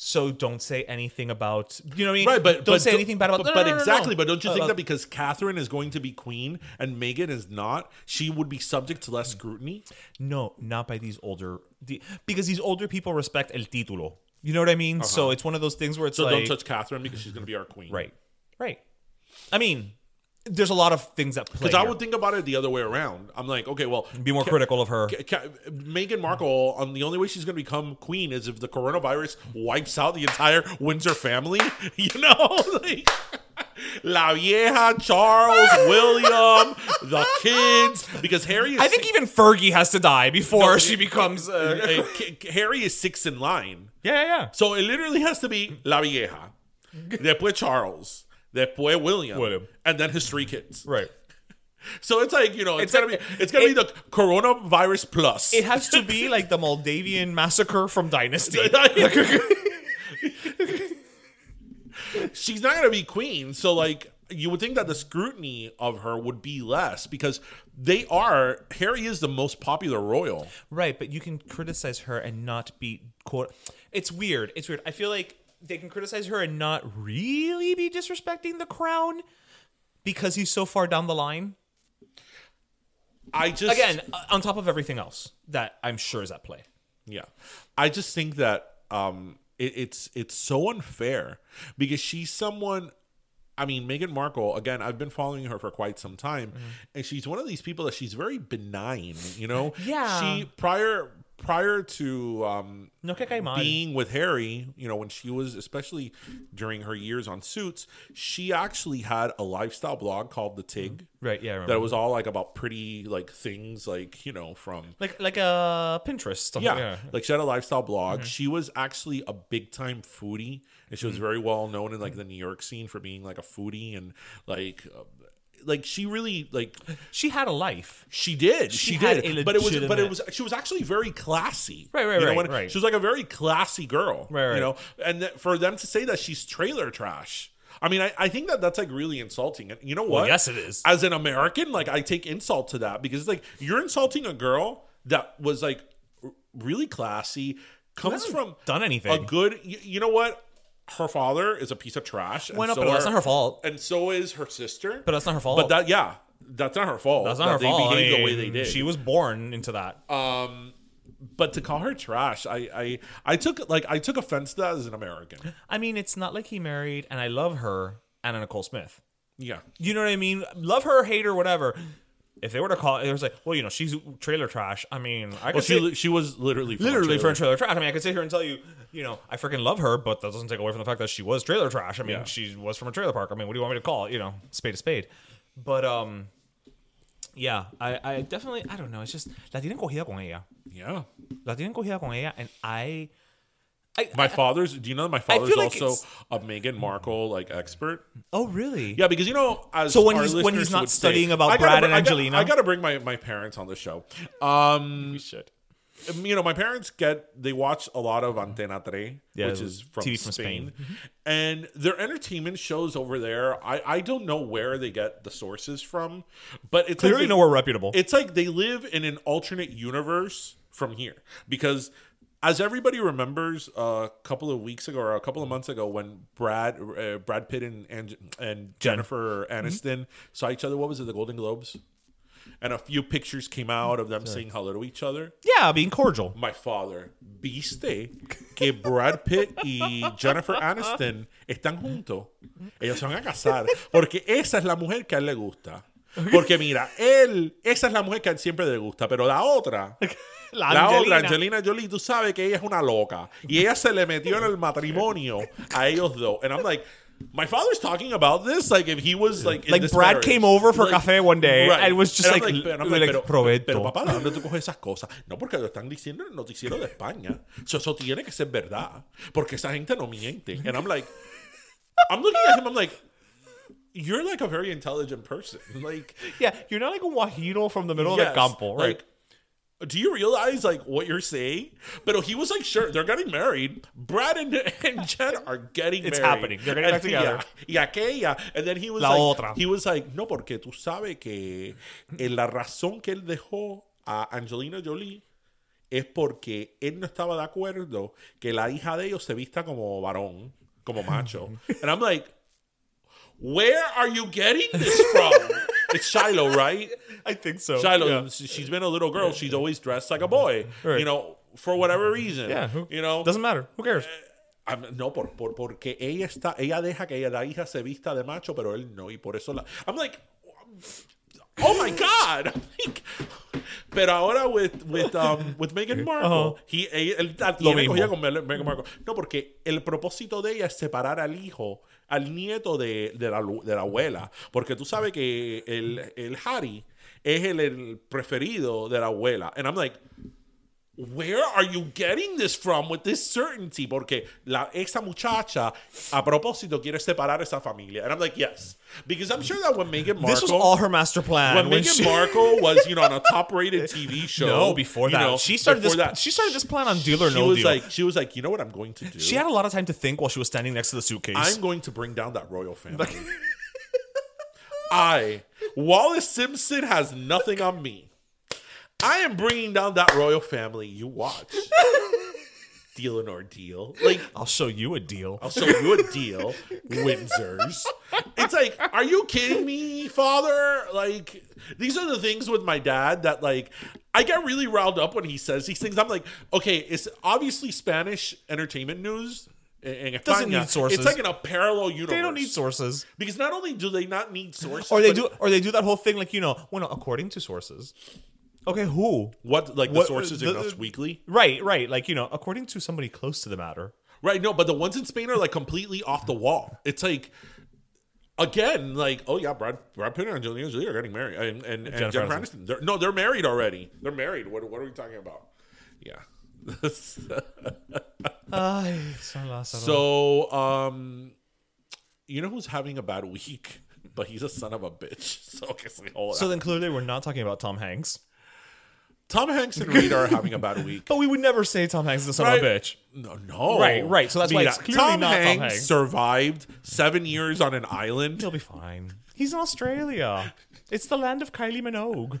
So don't say anything about you know what I mean. right, but don't but say anything bad about. But, no, no, but no, exactly, but don't you think Uh, that because Catherine is going to be queen and Megan is not, she would be subject to less scrutiny? No, not by these older, the, because these older people respect el título. You know what I mean? So it's one of those things where it's Uh-huh. So like, don't touch Catherine because she's going to be our queen. right, right. I mean, there's a lot of things that play. Because I would think about it the other way around. I'm like, okay, well, be more Ca- critical of her. Ca- Ca- Meghan Markle, um, the only way she's going to become queen is if the coronavirus wipes out the entire Windsor family. You know, like La Vieja, Charles, William, the kids, because Harry. Is I think even Fergie has to die before she becomes. Uh, uh, K- K- Harry is six in line. yeah, yeah, yeah. So it literally has to be La Vieja, después Charles, después William, William. and then his three kids. Right. So it's like you know, it's, It's gonna like- be it's gonna it- be the coronavirus plus. It has to be like the Moldavian massacre from Dynasty. She's not gonna be queen, so like you would think that the scrutiny of her would be less because they are Harry is the most popular royal. Right, but you can criticize her and not be quote. It's weird. It's weird. I feel like they can criticize her and not really be disrespecting the crown because he's so far down the line. I just Again, uh, on top of everything else that I'm sure is at play. Yeah, I just think that um, it, it's it's so unfair because she's someone. I mean, Meghan Markle. Again, I've been following her for quite some time, and she's one of these people that she's very benign. You know, Yeah. She prior prior to um, No being with Harry, you know, when she was, especially during her years on Suits, she actually had a lifestyle blog called The Tig. Right, yeah, I remember. That was all like about pretty like things, like you know, from like like a Pinterest. Stuff. yeah. Like she had a lifestyle blog. Mm-hmm. She was actually a big time foodie, and she was very well known in like the New York scene for being like a foodie and like, uh, like she really like She had a life. she did She she, did, but it was but it was she was actually very classy. Right, right, You know, right, right. She was like a very classy girl. Right, right. You know, and that, for them to say that she's trailer trash. I mean, I, I think that that's like really insulting. And you know what? yes, it is. As an American, like I take insult to that because it's like you're insulting a girl that was like r- really classy, comes from done anything. A good, you, you know what? Her father is a piece of trash. Well, no, so but that's not her fault. And so is her sister. But that's not her fault. But that, yeah, that's not her fault. That's not that her they fault. I behaved the way they did. She was born into that. Um, but to call her trash, I, I, I took like I took offense to that as an American. I mean, it's not like he married, and I love her, Anna Nicole Smith. Yeah. You know what I mean? Love her, hate her, whatever. If they were to call, it it was like, well, you know, she's trailer trash. I mean, I Well, could she say, she was literally from a literally trailer. for trailer trash. I mean, I could sit here and tell you, you know, I freaking love her, but that doesn't take away from the fact that she was trailer trash. I mean, Yeah. she was from a trailer park. I mean, what do you want me to call it? You know, spade a spade. But um, yeah, I, I definitely, I don't know. It's just la tienen cogida con ella. Yeah. La tienen cogida con ella, and I, I, My father's. Do you know that my father's like also a Meghan Markle like expert? oh really? Yeah, because you know, as So when he's- when he's not studying say- about I gotta Brad br- and I gotta- Angelina? I got to bring my, my parents on the show. Um, You should. you know, my parents get they watch a lot of Antena Tre, Yeah, which is from, TV from Spain, Spain. and their entertainment shows over there. I I don't know where they get the sources from, but it's Clearly like they- nowhere reputable. It's like they live in an alternate universe from here because. As everybody remembers, a couple of weeks ago or a couple of months ago, when Brad, uh, Brad Pitt and and, and Jennifer Mm-hmm. Aniston saw each other, what was it, the Golden Globes? And a few pictures came out of them saying hello to each other Yeah, being cordial. my father, ¿viste que Brad Pitt y Jennifer Aniston están juntos? Ellos se van a casar. Porque esa es la mujer que a él le gusta. Porque mira, él, esa es la mujer que a él siempre le gusta, pero la otra, La la, Angelina. otra, Angelina Jolie, tú sabes que ella es una loca. Y ella se le metió en el matrimonio a ellos dos. And I'm like, my father's talking about this like if he was like Like, Brad marriage. came over for Like, café one day and was just I'm like, pero, I'm like, pero, pero papá, ¿de dónde tú coges esas cosas? No, porque lo están diciendo en el noticiero de España. So, eso tiene que ser verdad. Porque esa gente no miente. And I'm like, I'm looking at him, I'm like, you're like a very intelligent person. Like, Yeah, you're not like a Guajiro from the middle yes, of the campo, right? Like, do you realize like what you're saying? But he was like, sure, they're getting married. Brad and, and Jen are getting It's married. happening. They're getting back together. Y aquella. And then he was La like, otra. he was like, no, porque tú sabes que eh, la razón que él dejó a Angelina Jolie es porque él no estaba de acuerdo que la hija de ellos se vista como varón, como macho. And I'm like, where are you getting this from? it's Shiloh, right? I think so. Shiloh, Yeah. she's been a little girl. She's always dressed like a boy. Right. You know, for whatever reason. Yeah, who- you know, Doesn't matter. Who cares? I'm- no, por, por, porque ella está, ella deja que ella, la hija se vista de macho, pero él no, y por eso la. I'm like, oh my god. Like, pero ahora with with um with Meghan Markle, he, él la Lo tiene mismo. cogida con Meghan Markle. No, porque el propósito de ella es separar al hijo, al nieto de, de, la, de la abuela, porque tú sabes que el, el Harry es el, el preferido de la abuela, and I'm like. Where are you getting this from with this certainty? Porque la esa muchacha a propósito quiere separar esa familia. And I'm like, yes. Because I'm sure that when Meghan Markle This was all her master plan. when, when Meghan she- Markle was, you know, on a top-rated TV show. No, before that, know, she started this. that, She started this plan on Deal or she No was Deal. like, she was like, you know what I'm going to do? she had a lot of time to think while she was standing next to the suitcase. I'm going to bring down that royal family. I, Wallis Simpson, has nothing on me. I am bringing down that royal family. You watch. deal and ordeal. Like, I'll show you a deal. I'll show you a deal. Windsors. It's like, are you kidding me, father? Like, these are the things with my dad that, like, I get really riled up when he says these things. I'm like, okay, it's obviously Spanish entertainment news. In in Doesn't need sources. It's like in a parallel universe. They don't need sources. Because not only do they not need sources, Or they do, or they do that whole thing like you know, well, according to sources. Okay, who? what like the What- sources the- in Us Weekly, Right, right. Like you know, according to somebody close to the matter. right? No, but the ones in Spain are like completely off the wall. It's like again, like oh yeah, Brad Brad Pitt and Angelina Jolie are getting married, and and, and Jennifer Jennifer Aniston. They're, no, they're married already. They're married. What what are we talking about? Yeah. so um, you know who's having a bad week, but he's a son of a bitch. So okay, so hold So then clearly we're not talking about Tom Hanks. Tom Hanks and Reed are having a bad week. But we would never say Tom Hanks is a son of a bitch. No, no. Right, right. So that's why Mira, it's clearly Tom not Tom Hanks Hanks. survived seven years on an island. He'll be fine. He's in Australia. It's the land of Kylie Minogue.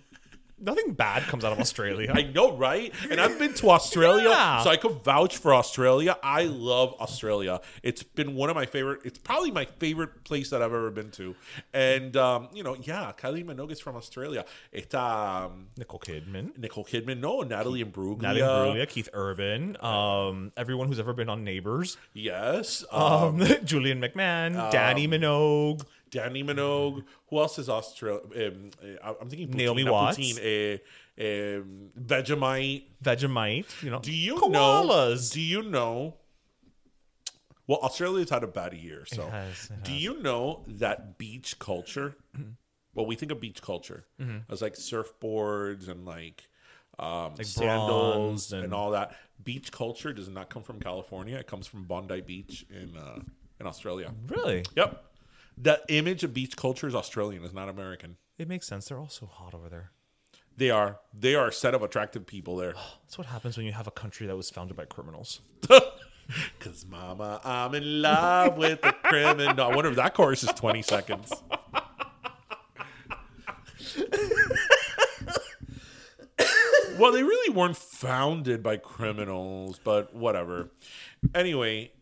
Nothing bad comes out of Australia. I know, right? And I've been to Australia, Yeah. so I could vouch for Australia. I love Australia. It's been one of my favorite. It's probably my favorite place that I've ever been to. And um, you know, yeah, Kylie Minogue is from Australia. Está um, Nicole Kidman. Nicole Kidman, no, Natalie Imbruglia. Natalie Imbruglia, Keith Urban, um, everyone who's ever been on Neighbors, Yes, um, um, Julian McMahon, Dannii Minogue, Dannii Minogue. Who else is Australia? Um, uh, I'm thinking Naomi Watts. Poutine, uh, um, Vegemite. Vegemite. You know, Do you koalas. know? Do you know? Well, Australia's had a bad year, so has, it do you know that beach culture? well, we think of beach culture as like surfboards and like um, Like sandals and, and- all that. Beach culture does not come from California; it comes from Bondi Beach in uh, in Australia. really? Yep, the image of beach culture is Australian, is not American. It makes sense. They're all so hot over there. They are they are a set of attractive people there. That's what happens when you have a country that was founded by criminals. Cause mama, I'm in love with the criminal. I wonder if that chorus is 20 seconds. well, they really weren't founded by criminals, but whatever. Anyway,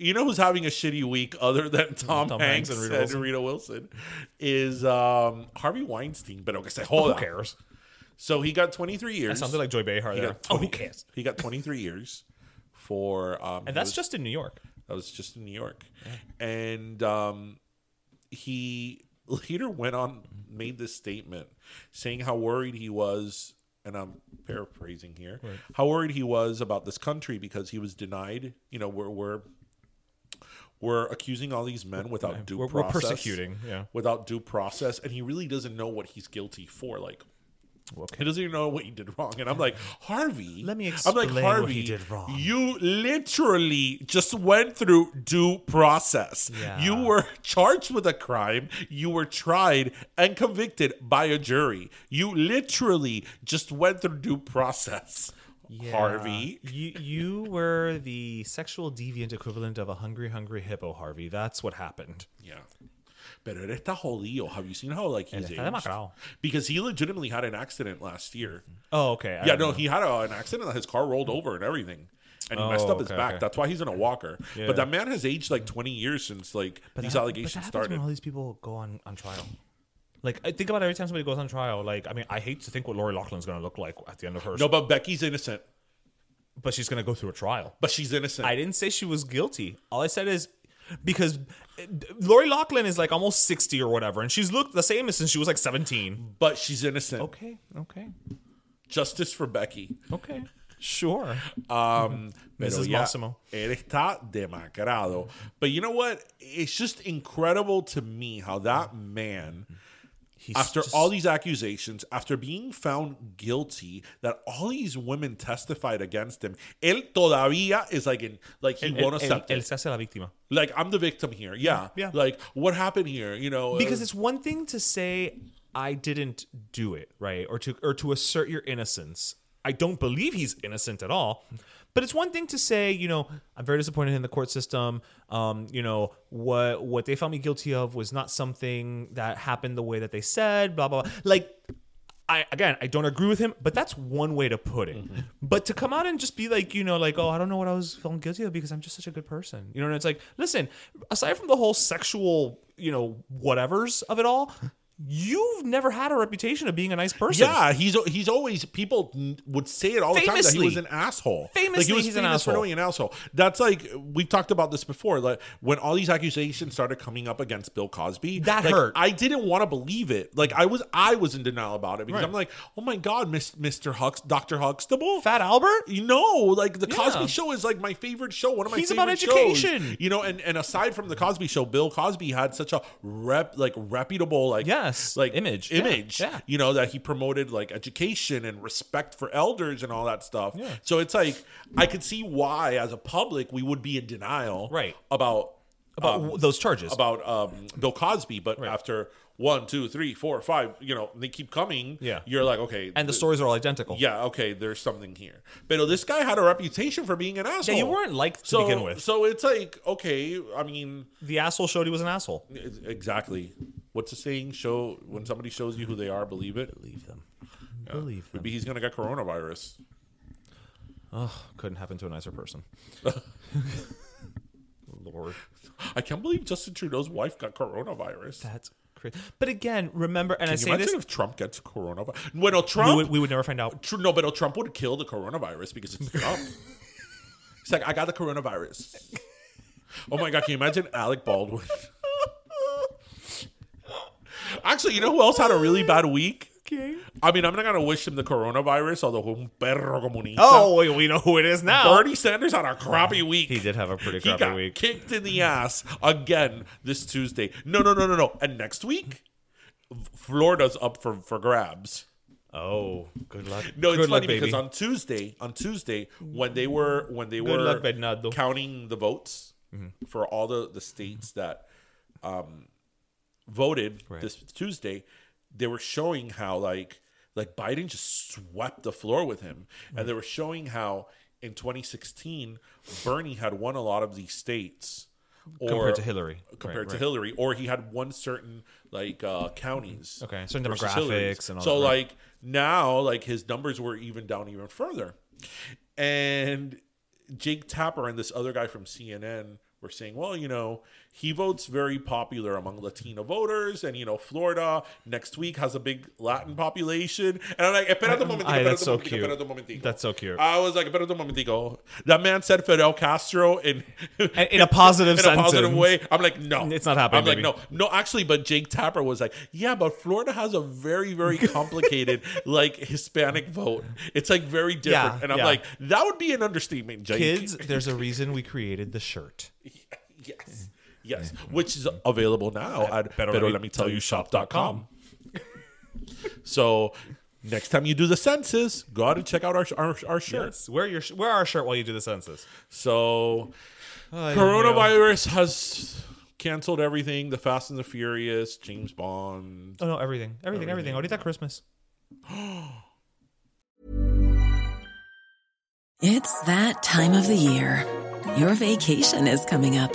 you know who's having a shitty week other than Tom, Tom Hanks, Hanks and Rita Rita Wilson, Wilson. is um, Harvey Weinstein. But okay, say hold Who on. cares? So he got 23 years. That sounded like Joy Behar he there. got Oh, 20 who cares? He got 23 years for um, And that's was- just in New York. that was just in New York. And um, he later went on, made this statement saying how worried he was, and I'm paraphrasing here, how worried he was about this country because he was denied, you know, we're, we're, we're accusing all these men without due We're, we're process. persecuting. Yeah. Without due process. And he really doesn't know what he's guilty for. Like, Okay. he doesn't even know what he did wrong. And I'm like, Harvey. Let me explain I'm like, explain what Harvey, he did wrong." You literally just went through due process. Yeah. You were charged with a crime. You were tried and convicted by a jury. You literally just went through due process. Harvey. You you were the sexual deviant equivalent of a hungry, hungry hippo, Harvey. That's what happened. Yeah. Pero él está jodido. Have you seen how like he's está aged? demacrado. Because he legitimately had an accident last year. Oh, okay. I Yeah, no, he had a, an accident that his car rolled over and everything. And he messed Oh, up his okay, back. okay. That's why he's in a walker. Yeah. But that man has aged like 20 years since like But these that- allegations but that happens started. When all these people go on, on trial. Like, I think about every time somebody goes on trial. Like, I mean, I hate to think what Lori Loughlin's going to look like at the end of her. No, but Becky's innocent. but she's going to go through a trial. But she's innocent. I didn't say she was guilty. All I said is because Lori Loughlin is like almost 60 or whatever, and she's looked the same as since she was like 17. but she's innocent. Okay, okay, Justice for Becky. okay. Sure. Um, pero Mrs. ya, Massimo. Él está demacrado. But you know what? It's just incredible to me how that man, He's after just- all these accusations, after being found guilty, that all these women testified against him, él todavía is like in like he él, won't él- accept él it. se hace la víctima. Like I'm the victim here. Yeah. Yeah. Like what happened here? You know. Because uh, it's one thing to say I didn't do it, right? Or to or to assert your innocence. I don't believe he's innocent at all. But it's one thing to say, you know, I'm very disappointed in the court system. Um, you know, what what they found me guilty of was not something that happened the way that they said, blah blah blah. Like I again, I don't agree with him, but that's one way to put it. But to come out and just be like, you know, like, oh, I don't know what I was found guilty of because I'm just such a good person. You know, and it's like, listen, aside from the whole sexual, you know, whatevers of it all, you've never had a reputation of being a nice person. Yeah, he's he's always people would say it all the time that he was an asshole. like Famously, he was he's an famous for asshole. knowing an asshole. That's like we've talked about this before. Like when all these accusations started coming up against Bill Cosby, That like, hurt. I didn't want to believe it. Like I was I was in denial about it because Right. I'm like, oh my god, Miss, Mr. Hux, Doctor Huxtable, Fat Albert? You know, like the Yeah. Cosby Show is like my favorite show. One of my He's favorite about shows. education. You know, and and aside from the Cosby Show, Bill Cosby had such a rep like reputable like Yes, like image. Image yeah. you know that he promoted like education and respect for elders and all that stuff Yeah. so it's like i could see why as a public we would be in denial Right. about About um, those charges. about um, bill cosby but after one two three four five you know they keep coming Yeah. you're like okay and the th- stories are all identical. yeah okay there's something here but this guy had a reputation for being an asshole Yeah, you weren't liked to so, begin with. so it's like okay i mean The asshole showed he was an asshole. exactly what's the saying show when somebody shows you who they are believe it Believe them. Believe them. Maybe he's gonna get coronavirus. Oh, couldn't happen to a nicer person. Lord, I can't believe Justin Trudeau's wife got coronavirus. that's crazy. But again, remember, and I Can you say imagine this, if Trump gets coronavirus? Well, no, Trump. we would, we would never find out. Tr- no, but no, Trump would kill the coronavirus because it's Trump. He's like, I got the coronavirus. Oh my god, can you imagine Alec Baldwin? Actually, you know who else had a really bad week? Okay. I mean, I'm not gonna wish him the coronavirus, although un perro comunista. Oh, we, we know who it is now. Bernie Sanders had a crappy week. He did have a pretty He crappy got week. kicked in the ass again this Tuesday. No, no, no, no, no. And next week, Florida's up for for grabs. Oh, good luck. No, it's good funny luck, because on Tuesday, on Tuesday, when they were when they Good were luck, counting the votes Mm-hmm. for all the the states that um, voted Right. this Tuesday, they were showing how like like Biden just swept the floor with him, Mm-hmm. and they were showing how in 2016 Bernie had won a lot of these states. Or, Compared to Hillary. compared Right, to right. Hillary, or he had one certain like uh counties, Okay, certain versus Hillary's. demographics and all so that, like now like his numbers were even down even further and jake tapper and this other guy from cnn were saying well you know he votes very popular among latino voters and you know florida next week has a big latin population and i'm like espérate un momentico, espérate that's so cute. momentico. That's so cute. i was like espérate un momentico that man said fidel castro in in a positive in a positive way. I'm like, no, It's not happening, I'm like, no, no. Actually, but Jake Tapper was like, yeah, but Florida has a very, very complicated like Hispanic vote. It's like very different, Yeah, and I'm yeah. like, that would be an understatement, Jake. Kids, there's a reason we created the shirt. yes, yes, which is available now at Better better, Let let Me me tell you shop.com. so next time you do the census, go out and check out our our, our shirt. Yes. Wear your sh- wear our shirt while you do the census. So oh, Ay, coronavirus has canceled everything. The Fast and the Furious, James Bond. Oh no, everything, everything, everything. Ahorita Christmas. It's that time of the year. Your vacation is coming up.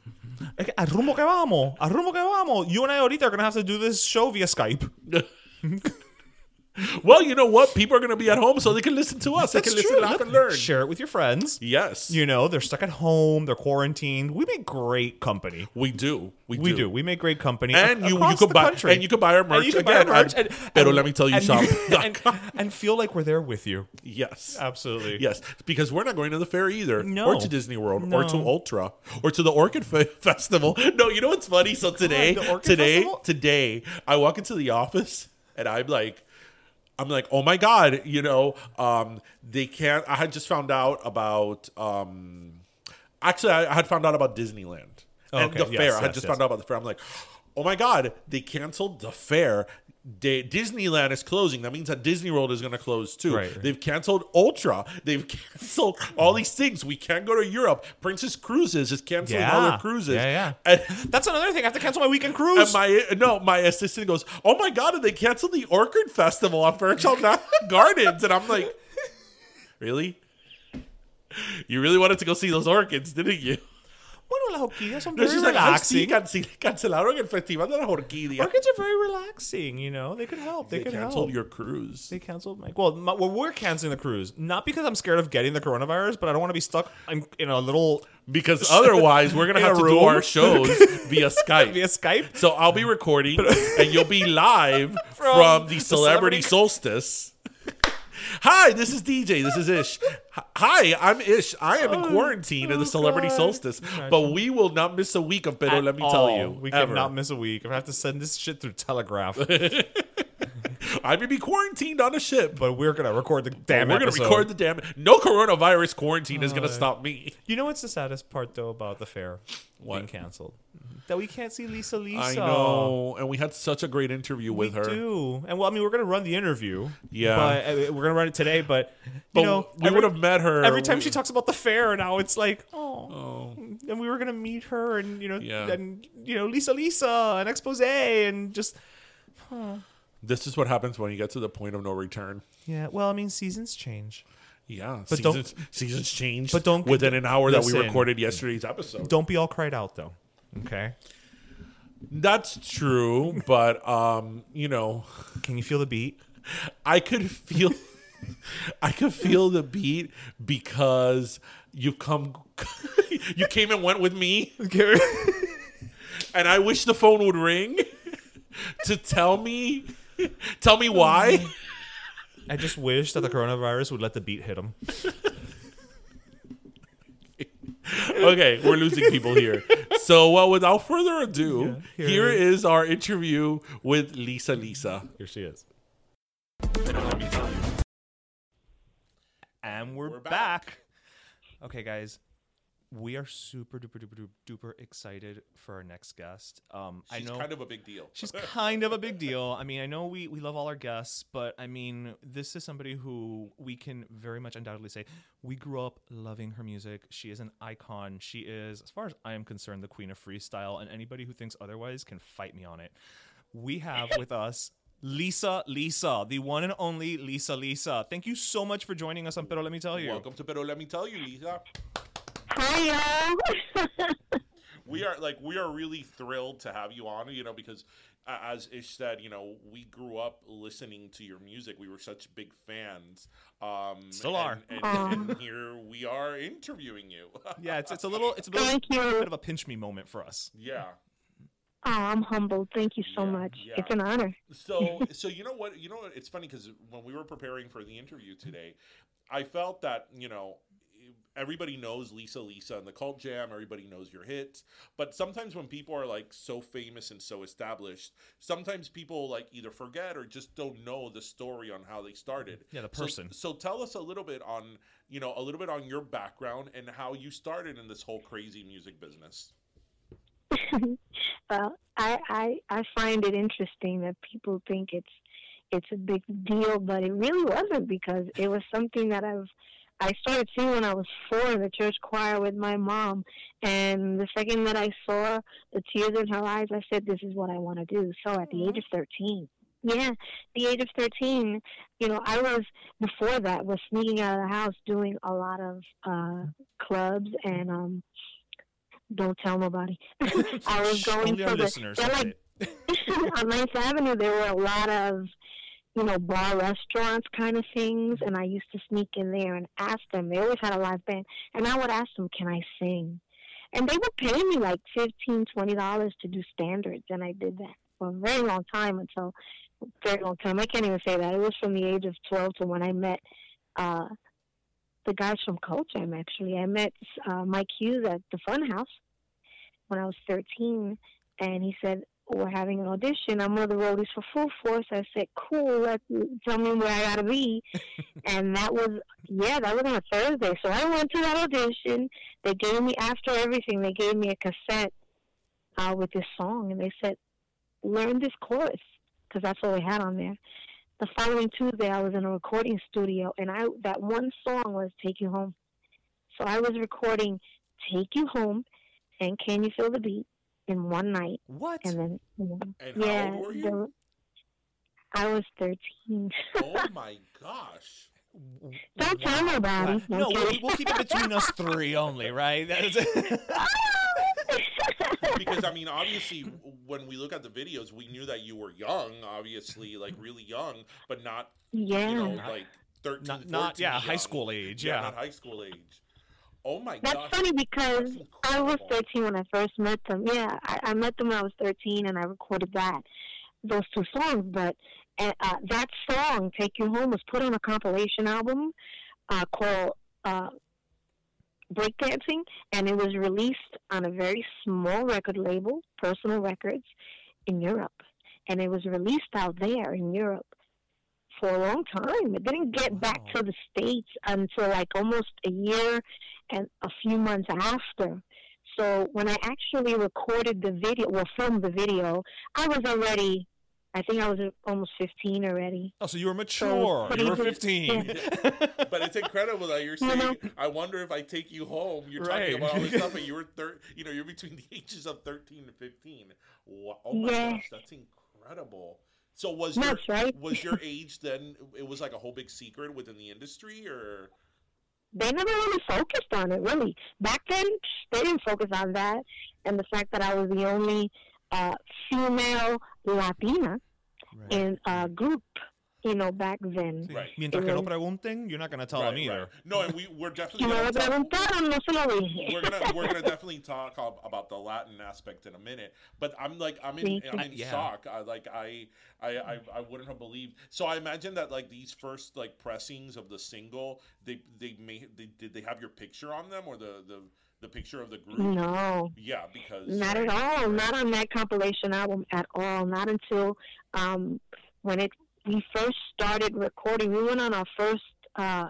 Okay, Al rumbo que vamos. Al rumbo que vamos. You and I ahorita are gonna have to do this show via Skype. well, you know what? People are going to be at home so they can listen to us. They can listen, laugh, Look, and learn. Share it with your friends. Yes, You know, they're stuck at home. They're quarantined. We make great company. we do. We, We do. do. We make great company. And you, you could buy country. and you could buy our merch And you can buy our merch. and- Pero and- let me tell you and shop. and, and feel like we're there with you. yes, Absolutely. Yes, because we're not going to the fair either, No. or to Disney World, or to Ultra, or to the Orchid Fe- Festival. No, you know what's funny? So today, Orchid today, Festival? today, I walk into the office and I'm like, I'm like, oh my god, you know, um, they can't. I had just found out about. Um, actually, I, I had found out about Disneyland and Okay, the yes, fair. I had just yes. found out about the fair. I'm like, oh my god, they canceled the fair. They, Disneyland is closing. That means that Disney World is going to close too. Right, right. They've canceled Ultra. They've canceled all these things. We can't go to Europe. Princess Cruises is canceling all their cruises. Yeah, yeah. And, That's another thing. I have to cancel my weekend and cruise. my no, my assistant goes, "Oh my god!" And they canceled the Orchid Festival on Fairchild Gardens, and I'm like, "Really? You really wanted to go see those orchids, didn't you?" Bueno, las orquídeas son No, very she's like, "Ay, sí, relaxing. cancel- cancelaron el festival de las orquídeas. Orchids are very relaxing, you know. They could help. They, They could canceled help. your cruise. They canceled my. Well, my, well, we're canceling the cruise, not because I'm scared of getting the coronavirus, but I don't want to be stuck in, in a little because otherwise we're gonna have a to do our shows via Skype. via Skype. So I'll be recording, and you'll be live from, From the the celebrity celebrity- solstice. Hi, this is DJ. This is Ish. Hi, I'm Ish. I am in quarantine in the oh celebrity God. solstice, but we will not miss a week of Pero. At Let me tell you, we ever. cannot miss a week. I have to send this shit through Telegraph, I may be quarantined on a ship, but we're gonna record the damn. we're gonna record the damn. No coronavirus quarantine is gonna Uh, stop me. You know what's the saddest part though about the fair What? being canceled? That we can't see Lisa Lisa. I know, and we had such a great interview We with her. do, and well, I mean, we're gonna run the interview. Yeah. but uh, we're gonna run it today. But you But know, we would have met her every time we- she talks about the fair. Now it's like, oh, and we were gonna meet her, and you know, Yeah. and you know, Lisa Lisa an Expose, and just This is what happens when you get to the point of no return. yeah. Well, I mean, seasons change. Yeah, But don't- seasons, change. but don't- within an hour that we recorded yesterday's episode. Don't be all cried out though. Okay, That's true, but um, you know, can you feel the beat? I could feel I could feel the beat because you come you came and went with me and I wish the phone would ring to tell me tell me why. I just wish that the coronavirus would let the beat hit him. okay, we're losing people here. So, well, without further ado, here here it is our interview with Lisa Lisa. Here she is. And we're, We're back. back. Okay, guys, we are super duper duper duper, excited for our next guest. Um, I She's know kind of a big deal. she's kind of a big deal. I mean, I know we we love all our guests, but I mean, this is somebody who we can very much undoubtedly say we grew up loving her music. She is an icon. She is, as far as I am concerned, the queen of freestyle, and anybody who thinks otherwise can fight me on it. We have with us Lisa Lisa, the one and only Lisa Lisa. Thank you so much for joining us on Pero Let Me Tell You. Welcome to Pero Let Me Tell You, Lisa. Hi, y'all. We are like we are really thrilled to have you on, you know, because uh, as Ish said, you know, we grew up listening to your music. We were such big fans. Um Still and- are. And, and here we are interviewing you. Yeah, it's it's a little it's a little Thank you. bit of a pinch me moment for us. yeah. Oh, I'm humbled. Thank you so Yeah, much. yeah. It's an honor. So, so you know what? You know what? It's funny because when we were preparing for the interview today, I felt that you know everybody knows Lisa Lisa and the Cult Jam. Everybody knows your hits, but sometimes when people are like so famous and so established, sometimes people like either forget or just don't know the story on how they started. Yeah, the So- person. So, tell us a little bit on you know a little bit on your background and how you started in this whole crazy music business. well, I, I I find it interesting that people think it's it's a big deal, but it really wasn't because it was something that I've I started singing when I was four in the church choir with my mom, and the second that I saw the tears in her eyes, I said, "This is what I want to do." So at the age of thirteen, yeah, the age of thirteen, you know, I was before that was sneaking out of the house doing a lot of uh clubs and um don't tell nobody. I was going Only to the listeners. they're like on Ninth Avenue, there were a lot of, you know, bar restaurants kind of things, and I used to sneak in there and ask them. They always had a live band, and I would ask them, "Can I sing?" And they would pay me like fifteen, twenty dollars to do standards, and I did that for a very long time until very long time. I can't even say that. It was from the age of twelve to when I met uh, the guys from Cult Jam. Actually, I met uh, Mike Hughes at the Funhouse when I was thirteen, and he said, we're having an audition. I'm one of the roadies for Full Force. I said, cool. Let, tell me where I gotta be. and that was, yeah, that was on a Thursday. So I went to that audition. They gave me, after everything, they gave me a cassette uh, with this song, and they said, learn this chorus, because that's all they had on there. The following Tuesday, I was in a recording studio, and I that one song was "Take You Home." So I was recording "Take You Home" and "Can You Feel the Beat" in one night What? and then you know, And how yeah, old were you? the- I was thirteen. oh my gosh! Don't tell nobody. No, okay? we'll, we'll keep it between us three only, right? That is because I mean, obviously, when we look at the videos, we knew that you were young, obviously, like really young, but not, yeah. you know, like 13, Not- not- 14 yeah, high school age, Yeah, yeah. not high school age. Oh my god. That's gosh. funny because That's I was 13 when I first met them. Yeah, I, I met them when I was 13, and I recorded that, those two songs. But uh, uh, that song, "Take You Home," was put on a compilation album uh, called uh, Breakdancing, and it was released on a very small record label, Personal Records, in Europe. And it was released out there in Europe for a long time. It didn't get back to the States until like almost a year and a few months after. So when I actually recorded the video, well, filmed the video, I was already, I think I was almost 15 already. oh, so you were mature. what you do were you- 15. But it's incredible that you're You saying. know- I wonder if I take you home. You're Right. talking about all this stuff, and you were thir- You know, you're between the ages of 13 and 15. Wow. Oh my Yeah. gosh, that's incredible. So was That's your right. was your age then? It was like a whole big secret within the industry, or They never really focused on it, really. Back then, they didn't focus on that. And the fact that I was the only uh, female Latina Right. in a group, you know, back then. Right. Mientras que no Right. pregunten, you're not going to tell them either. right. No, and we we're definitely Si me gonna lo talk- preguntaron, no se lo dije. we're gonna we're gonna definitely talk about the Latin aspect in a minute. But I'm like I'm in I'm in Yeah. shock. I, like I, I I I wouldn't have believed. So I imagine that like these first like pressings of the single, they they made they did they have your picture on them or the the the picture of the group? No. Yeah, because Not at all. Not on that compilation album at all. Not until um, when it we first started recording. We went on our first uh,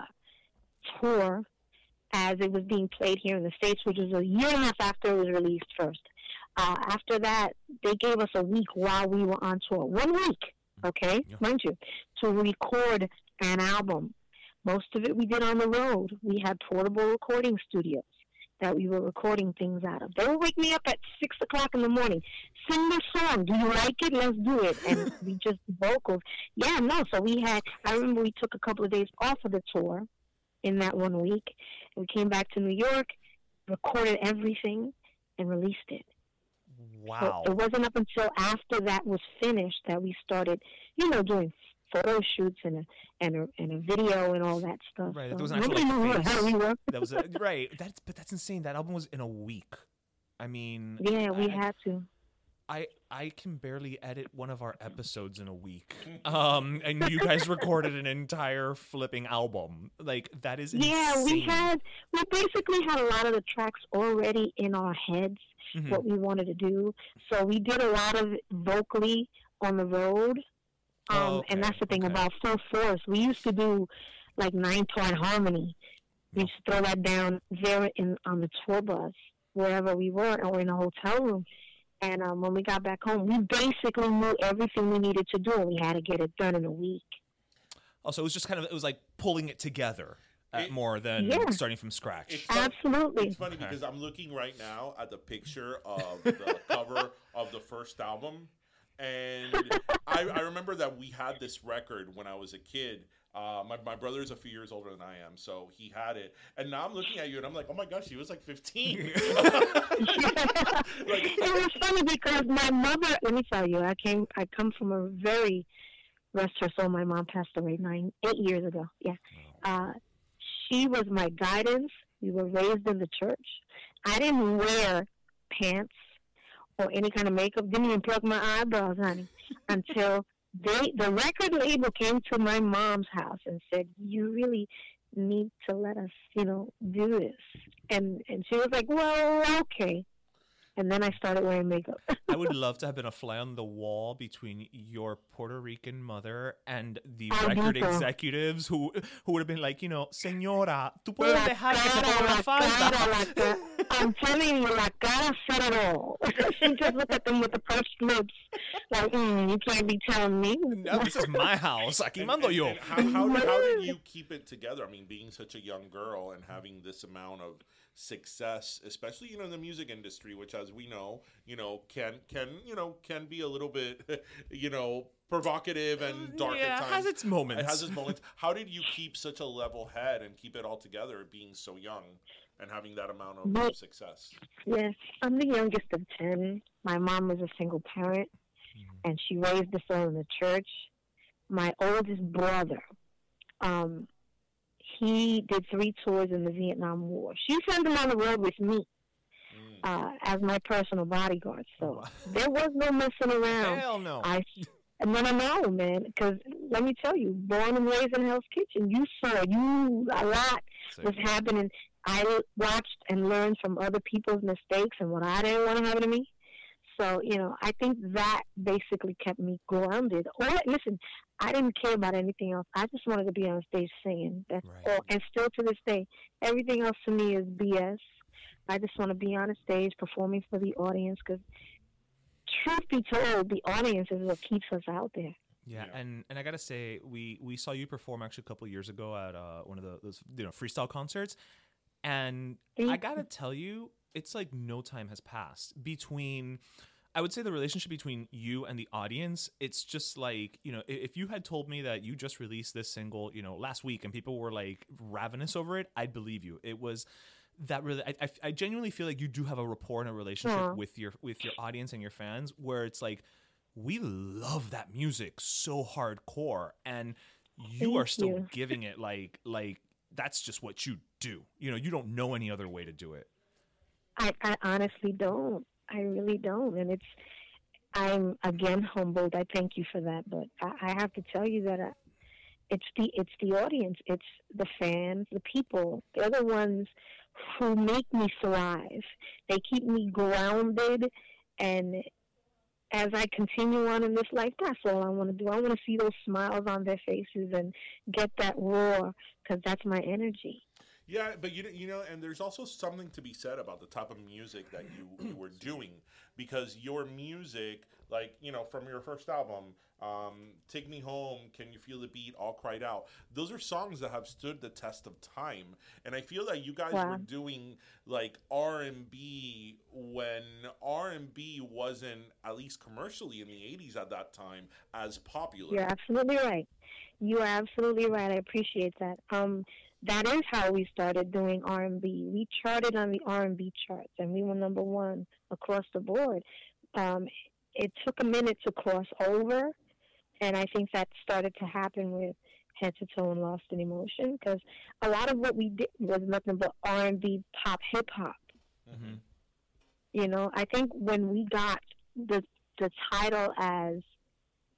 tour as it was being played here in the states, which was a year and a half after it was released first. Uh, after that, they gave us a week while we were on tour. One week, okay, Yeah. mind you, to record an album. Most of it we did on the road. We had portable recording studios that we were recording things out of. They would wake me up at six o'clock in the morning. Sing this song. Do you like it? Let's do it. And we just vocals. Yeah, no. So we had. I remember we took a couple of days off of the tour in that one week. We came back to New York, recorded everything, and released it. Wow. So it wasn't up until after that was finished that we started, you know, doing photo shoots and a and a, and a video and all that stuff. Right, So there was an nobody like, knew who the hell we were. that was a, right. That's but that's insane. That album was in a week. I mean, Yeah, we I, had to. I I can barely edit one of our episodes in a week. Um, and you guys recorded an entire flipping album. Like that is insane. Yeah, we had we basically had a lot of the tracks already in our heads Mhm. what we wanted to do. So we did a lot of vocally on the road. Um Oh, okay, and that's the thing okay. about full force. We used to do like nine part harmony. We used to throw that down there in on the tour bus, wherever we were or in a hotel room. And um, when we got back home, we basically knew everything we needed to do, and we had to get it done in a week. Also, it was just kind of it was like pulling it together uh, It- more than Yeah. starting from scratch. It's fun- Absolutely. It's funny because I'm looking right now at the picture of the cover of the first album, and I, I remember that we had this record when I was a kid. Uh, my, my brother is a few years older than I am, so he had it. And now I'm looking at you and I'm like, oh my gosh, he was like 15. like, it was funny because my mother. Let me tell you, I came. I come from a very rest her soul. My mom passed away nine, eight years ago. Yeah, uh, she was my guidance. We were raised in the church. I didn't wear pants or any kind of makeup. Didn't even pluck my eyebrows, honey, until they the record label came to my mom's house and said, "You really." need to let us, you know, do this. And and she was like, Well, okay. And then I started wearing makeup. I would love to have been a fly on the wall between your Puerto Rican mother and the I record know. executives who who would have been like, you know, señora, tú puedes La dejar que se cara, ponga la la cara, la cara. I'm telling you, la cara said it all. she just looked at them with the pursed lips, like, mm, you can't be telling me. No, this is my house. Aquí mando yo. And how, how, how did you keep it together? I mean, being such a young girl and having this amount of success, especially you know in the music industry, which as we know, you know can can you know can be a little bit you know provocative and dark yeah, at it times. has its moments. It has its moments. How did you keep such a level head and keep it all together, being so young and having that amount of But- success? Yes, I'm the youngest of 10. My mom was a single parent, and she raised us all in the church. My oldest brother, um, he did three tours in the Vietnam War. She sent him on the road with me uh, as my personal bodyguard. So there was no messing around. Hell no. I no, no, no, man. Because let me tell you, born and raised in Hell's Kitchen, you saw you a lot was happening. I watched and learned from other people's mistakes and what I didn't want to happen to me. So you know, I think that basically kept me grounded. Or listen, I didn't care about anything else. I just wanted to be on stage singing. That's Right. all. And still to this day, everything else to me is BS. I just want to be on a stage performing for the audience because, truth be told, the audience is what keeps us out there. Yeah, and and I gotta say, we we saw you perform actually a couple years ago at uh, one of the those, you know freestyle concerts, and I gotta tell you, it's like no time has passed between. I would say the relationship between you and the audience, it's just like, you know, if you had told me that you just released this single, you know, last week and people were like ravenous over it, I'd believe you. It was that really, I, I, genuinely feel like you do have a rapport and a relationship Aw. with your with your audience and your fans where it's like, we love that music so hardcore and you Thank are still you. giving it like like that's just what you do you know you don't know any other way to do it I, I honestly don't. I really don't. And it's, I'm again humbled. I thank you for that. But I, I have to tell you that I, it's the it's the audience, it's the fans, the people. They're the ones who make me thrive. They keep me grounded, and as I continue on in this life, that's all I want to do. I want to see those smiles on their faces and get that roar because that's my energy. Yeah, but you you know, and there's also something to be said about the type of music that you, you were doing because your music, like you know, from your first album, um, "Take Me Home," "Can You Feel the Beat," "All Cried Out," those are songs that have stood the test of time, and I feel that you guys Wow. were doing like R and B when R and B wasn't at least commercially in the '80s at that time as popular. You're absolutely right. You are absolutely right. I appreciate that. Um, that is how we started doing R and B. We charted on the R and B charts, and we were number one across the board. Um, it took a minute to cross over, and I think that started to happen with Head to Toe and Lost in Emotion because a lot of what we did was nothing but R and B, pop, hip hop. You know, I think when we got the the title as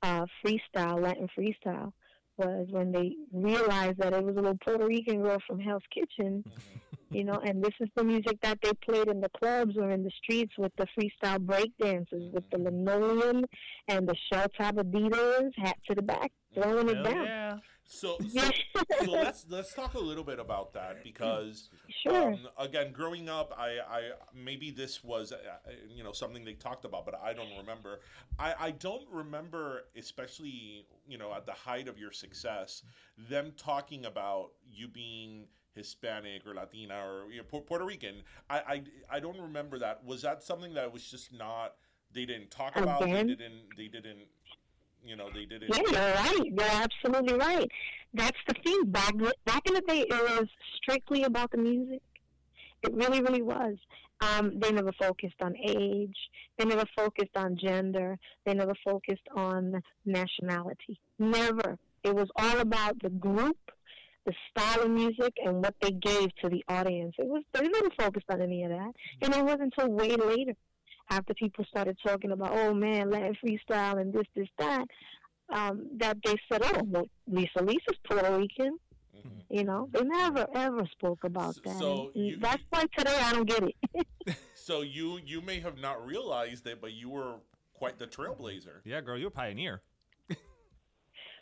uh, freestyle, Latin freestyle, was when they realized that it was a little Puerto Rican girl from Hell's Kitchen, mm-hmm. you know, and this is the music that they played in the clubs or in the streets with the freestyle break dances, with the mm-hmm. linoleum and the shell top Adidas, hat to the back, throwing it down. yeah So, so, so let's let's talk a little bit about that because Sure. um, again, growing up, I, I maybe this was uh, you know something they talked about, but I don't remember. I, I don't remember, especially you know at the height of your success, them talking about you being Hispanic or Latina or you know, Puerto Rican. I, I I don't remember that. Was that something that was just not they didn't talk about? They didn't. They didn't. You know, they didn't. Yeah, you're right. You're absolutely right. That's the thing. Back back in the day, it was strictly about the music. It really, really was. Um, they never focused on age. They never focused on gender. They never focused on nationality. Never. It was all about the group, the style of music, and what they gave to the audience. It was they never focused on any of that. And it wasn't until way later, after people started talking about, oh man, Latin freestyle and this, this, that, um, that they said, oh, well, Lisa Lisa's Puerto Rican. You know, they never ever spoke about that. So you- that's why today I don't get it. So you you may have not realized it, but you were quite the trailblazer. yeah girl you're a pioneer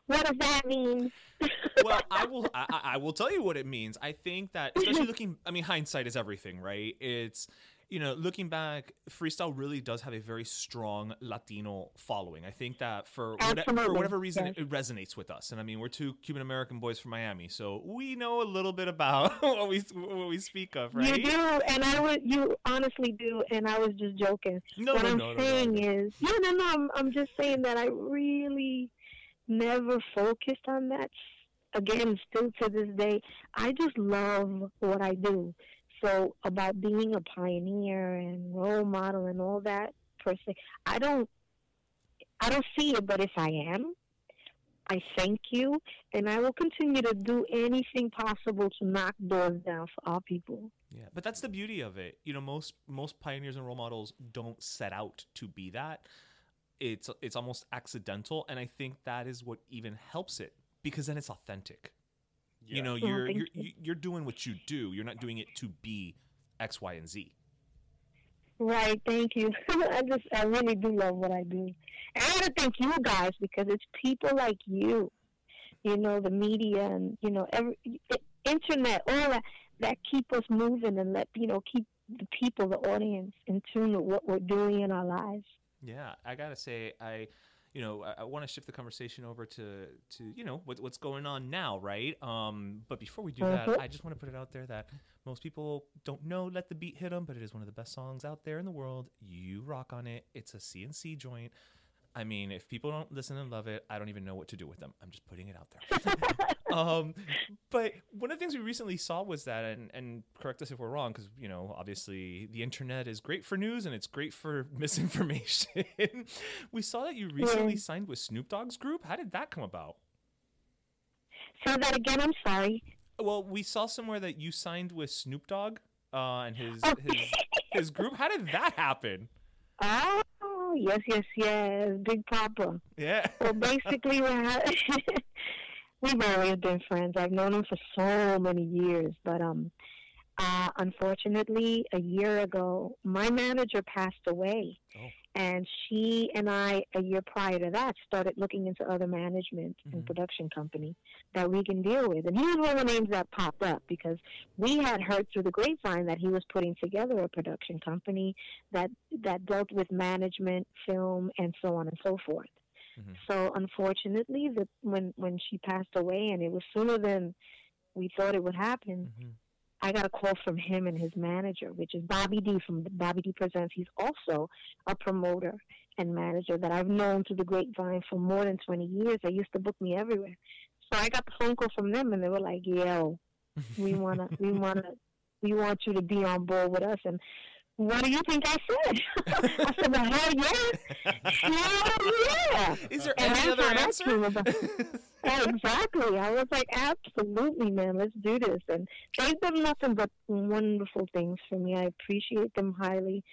what does that mean? well, I will. I, I I will tell you what it means. I think that, especially looking. I mean, hindsight is everything, right? It's you know, looking back, freestyle really does have a very strong Latino following. I think that for, whate- for whatever reason, yes. it, it resonates with us. And I mean, we're two Cuban American boys from Miami, so we know a little bit about what we what we speak of, right? You do, and I would. You honestly do, and I was just joking. No, what no, I'm no, saying no. is, no, no, no. I'm, I'm just saying that I really never focused on that. Again, still to this day, I just love what I do. So about being a pioneer and role model and all that per se, I don't, I don't see it. But if I am, I thank you, and I will continue to do anything possible to knock doors down for our people. Yeah, but that's the beauty of it. You know, most most pioneers and role models don't set out to be that. It's it's almost accidental, and I think that is what even helps it because then it's authentic. You know, Yeah, you're thank you're you. you're doing what you do. You're not doing it to be X, Y, and Z. Right, thank you. I just, I really do love what I do. And I want to thank you guys because it's people like you, you know, the media and, you know, every, internet, all that, that keep us moving and let, you know, keep the people, the audience in tune with what we're doing in our lives. Yeah, I gotta say, I, you know, I, I want to shift the conversation over to to you know what, what's going on now, right? Um, but before we do that, Mhm. I just want to put it out there that most people don't know "Let the Beat Hit 'Em," but it is one of the best songs out there in the world. You rock on it. It's a C&C joint. I mean, if people don't listen and love it, I don't even know what to do with them. I'm just putting it out there. um, but one of the things we recently saw was that, and, and correct us if we're wrong, because you know, obviously, the internet is great for news and it's great for misinformation. we saw that you recently Yeah. signed with Snoop Dogg's group. How did that come about? Say that again, I'm sorry. Well, we saw somewhere that you signed with Snoop Dogg uh, and his Oh. his his group. How did that happen? Oh, yes, yes, yes, Big Papa. Yeah. Well, basically, we had, we've always been friends. I've known him for so many years, but um, uh, unfortunately, a year ago, my manager passed away, Oh. And she and I, a year prior to that, started looking into other management and mm-hmm. production company that we can deal with. And he was one of the names that popped up because we had heard through the grapevine that he was putting together a production company that that dealt with management, film, and so on and so forth. Mm-hmm. So unfortunately, the when when she passed away, and it was sooner than we thought it would happen. Mm-hmm. I got a call from him and his manager, which is Bobby D from Bobby D Presents. He's also a promoter and manager that I've known through the grapevine for more than 20 years. They used to book me everywhere. So I got the phone call from them, and they were like, "Yo, we wanna, we wanna, we want you to be on board with us." And what do you think I said? I said, "Well, hell yeah, hell yeah." Is there And any other answer? Yeah, exactly. I was like, absolutely, man, let's do this. And they've done nothing but wonderful things for me. I appreciate them highly.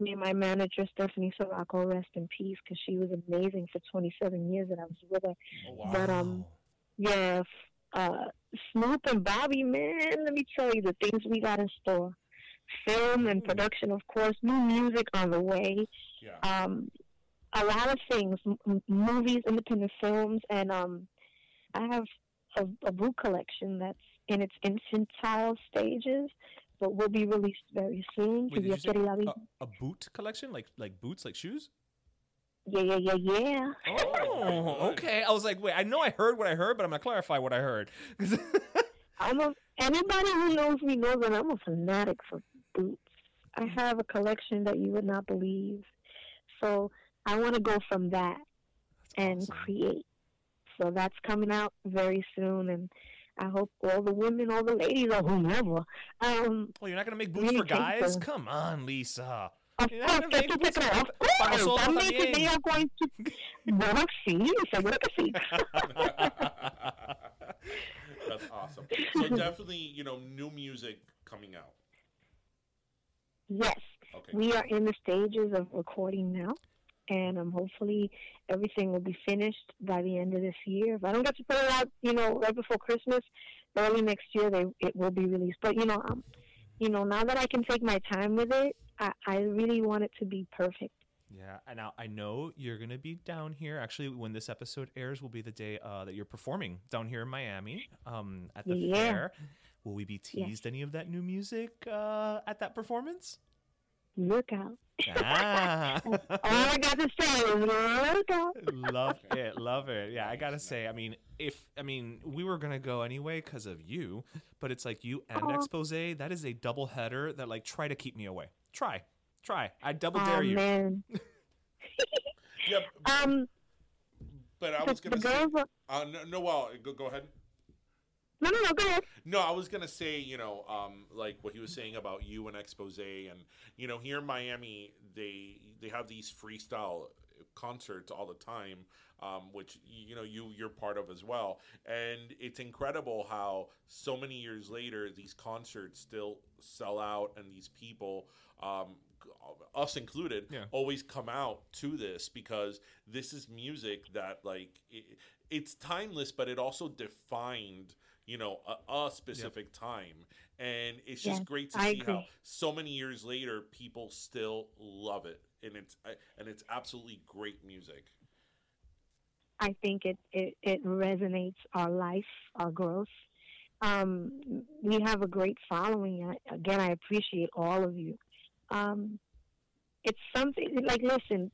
Me and my manager, Stephanie Sirocco, rest in peace, because she was amazing for 27 years that I was with her. Wow. But, um, yeah, uh, Snoop and Bobby, man, let me tell you the things we got in store. Film and production, of course, new music on the way Yeah. um, a lot of things, m- movies, independent films, and um, I have a, a book collection that's in its infantile stages, but will be released very soon. Wait, did you say a, a boot collection, like like boots, like shoes? Yeah, yeah, yeah, yeah. Oh, okay. I was like, wait, I know I heard what I heard, but I'm gonna clarify what I heard. I'm a, anybody who knows me knows that I'm a fanatic for boots. I have a collection that you would not believe. So I want to go from that and create. So that's coming out very soon, and I hope all the women, all the ladies, or whomever, um, well, you're not gonna make boots Really for guys? them. Come on, Lisa. Of You're course, gonna make que tú te boots crees? for- Of para course, nosotros también que también. they are going to... Bueno, sí, seguro que sí. That's awesome. So definitely, you know, new music coming out. Yes. Okay. We are in the stages of recording now, and um, hopefully everything will be finished by the end of this year. If I don't get to put it out, you know, right before Christmas, early next year, they it will be released. But you know, um, you know, now that I can take my time with it, I, I really want it to be perfect. Yeah, and now I know you're gonna be down here. Actually, when this episode airs, will be the day uh, that you're performing down here in Miami um, at the Yeah. fair. Will we be teased any of that new music uh, at that performance? look out. Ah. All I got to say is look love it, love it. Yeah, I gotta say, I mean, if I mean, we were gonna go anyway because of you, but it's like you and Aw. Expose. That is a double header that like try to keep me away. Try, try. I double Oh dare you. man. Yeah, Um, but I was the gonna say, girls. Uh, no, no, well, go, go ahead. No, no, no. Go ahead. No, I was gonna say, you know, um, like what he was saying about you and Expose, and you know, here in Miami, they they have these freestyle concerts all the time, um, which you know you you're part of as well, and it's incredible how so many years later these concerts still sell out, and these people. Um, us included Yeah. always come out to this because this is music that like it, it's timeless but it also defined you know a, a specific time and it's just Yes, great to I see how so many years later people still love it and it's and it's absolutely great music I think it, it, it resonates our life, our growth. Um, we have a great following. I, again, I appreciate all of you. Um, it's something like listen.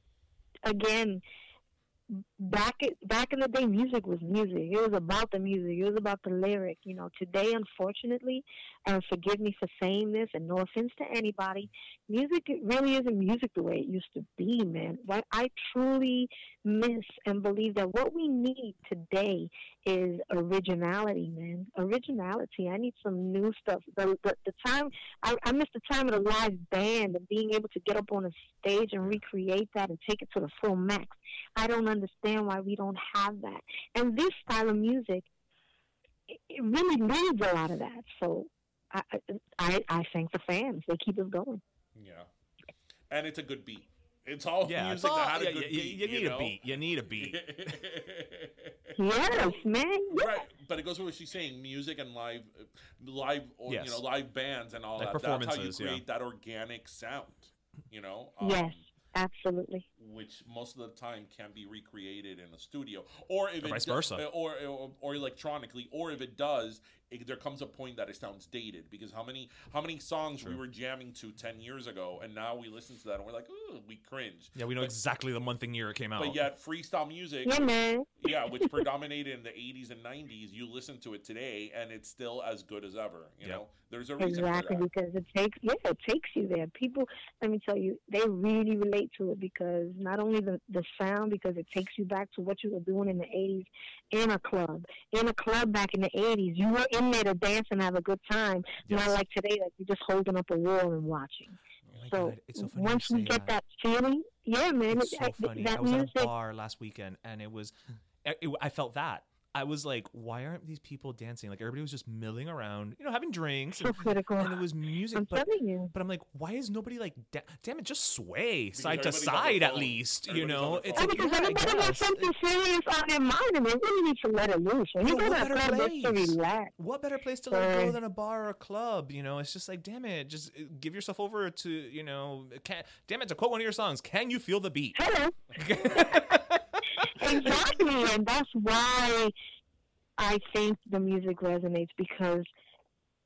Again, back back in the day, music was music. It was about the music. It was about the lyric. You know, today, unfortunately, and forgive me for saying this, and no offense to anybody, music really isn't music the way it used to be, man. What I truly miss and believe that what we need today is originality, man. Originality. I need some new stuff. The the, the time I, I miss the time of the live band and being able to get up on a stage and recreate that and take it to the full max. I don't understand why we don't have that. And this style of music, it, it really needs a lot of that. So I, I I thank the fans. They keep us going. yeah and it's a good beat it's all Yeah, it's music all- that had a good you, beat you need know? a beat. You need a beat. Yes, man. Yeah. right but it goes with what she's saying music and live live or Yes. you know live bands and all Like that that's how you performances, yeah. create that organic sound you know Yes, Um, absolutely. Which most of the time can be recreated in a studio or if Or it vice do- versa. Uh, or, or or electronically or if it does it, there comes a point that it sounds dated because how many how many songs we were jamming to 10 years ago and now we listen to that and we're like ooh we cringe Yeah, we know But- exactly the month and year it came out. but yet freestyle music Yeah, yeah, which predominated in the 80s and 90s. You listen to it today, and it's still as good as ever. You Yep. know, there's a reason Exactly, for that. because it takes yeah, it takes you there. People, let me tell you, they really relate to it because not only the the sound, because it takes you back to what you were doing in the '80s in a club. In a club back in the '80s, you were in there to dance and have a good time. Yes. Not like today, that you're just holding up a wall and watching. Oh so so once we get that. that feeling, yeah, man, It's it- so I- funny. that I was music. at a bar last weekend, and it was, it- I felt that. I was like, why aren't these people dancing? Like everybody was just milling around, you know, having drinks, So and, critical. and it was music. I'm but, telling you. but I'm like, why is nobody like, da- damn it, just sway side to everybody's on their side at least, you Everybody's on know? their It's phone. like, because yeah, I everybody got something serious on their mind, and they really need to let it loose. When you Yo, go what a better club, just to place? relax. What better place to let go than a bar or a club? You know, it's just like, damn it, just uh, give yourself over to, you know, can, damn it, to quote one of your songs, can you feel the beat? Hello. exactly, and that's why I think the music resonates because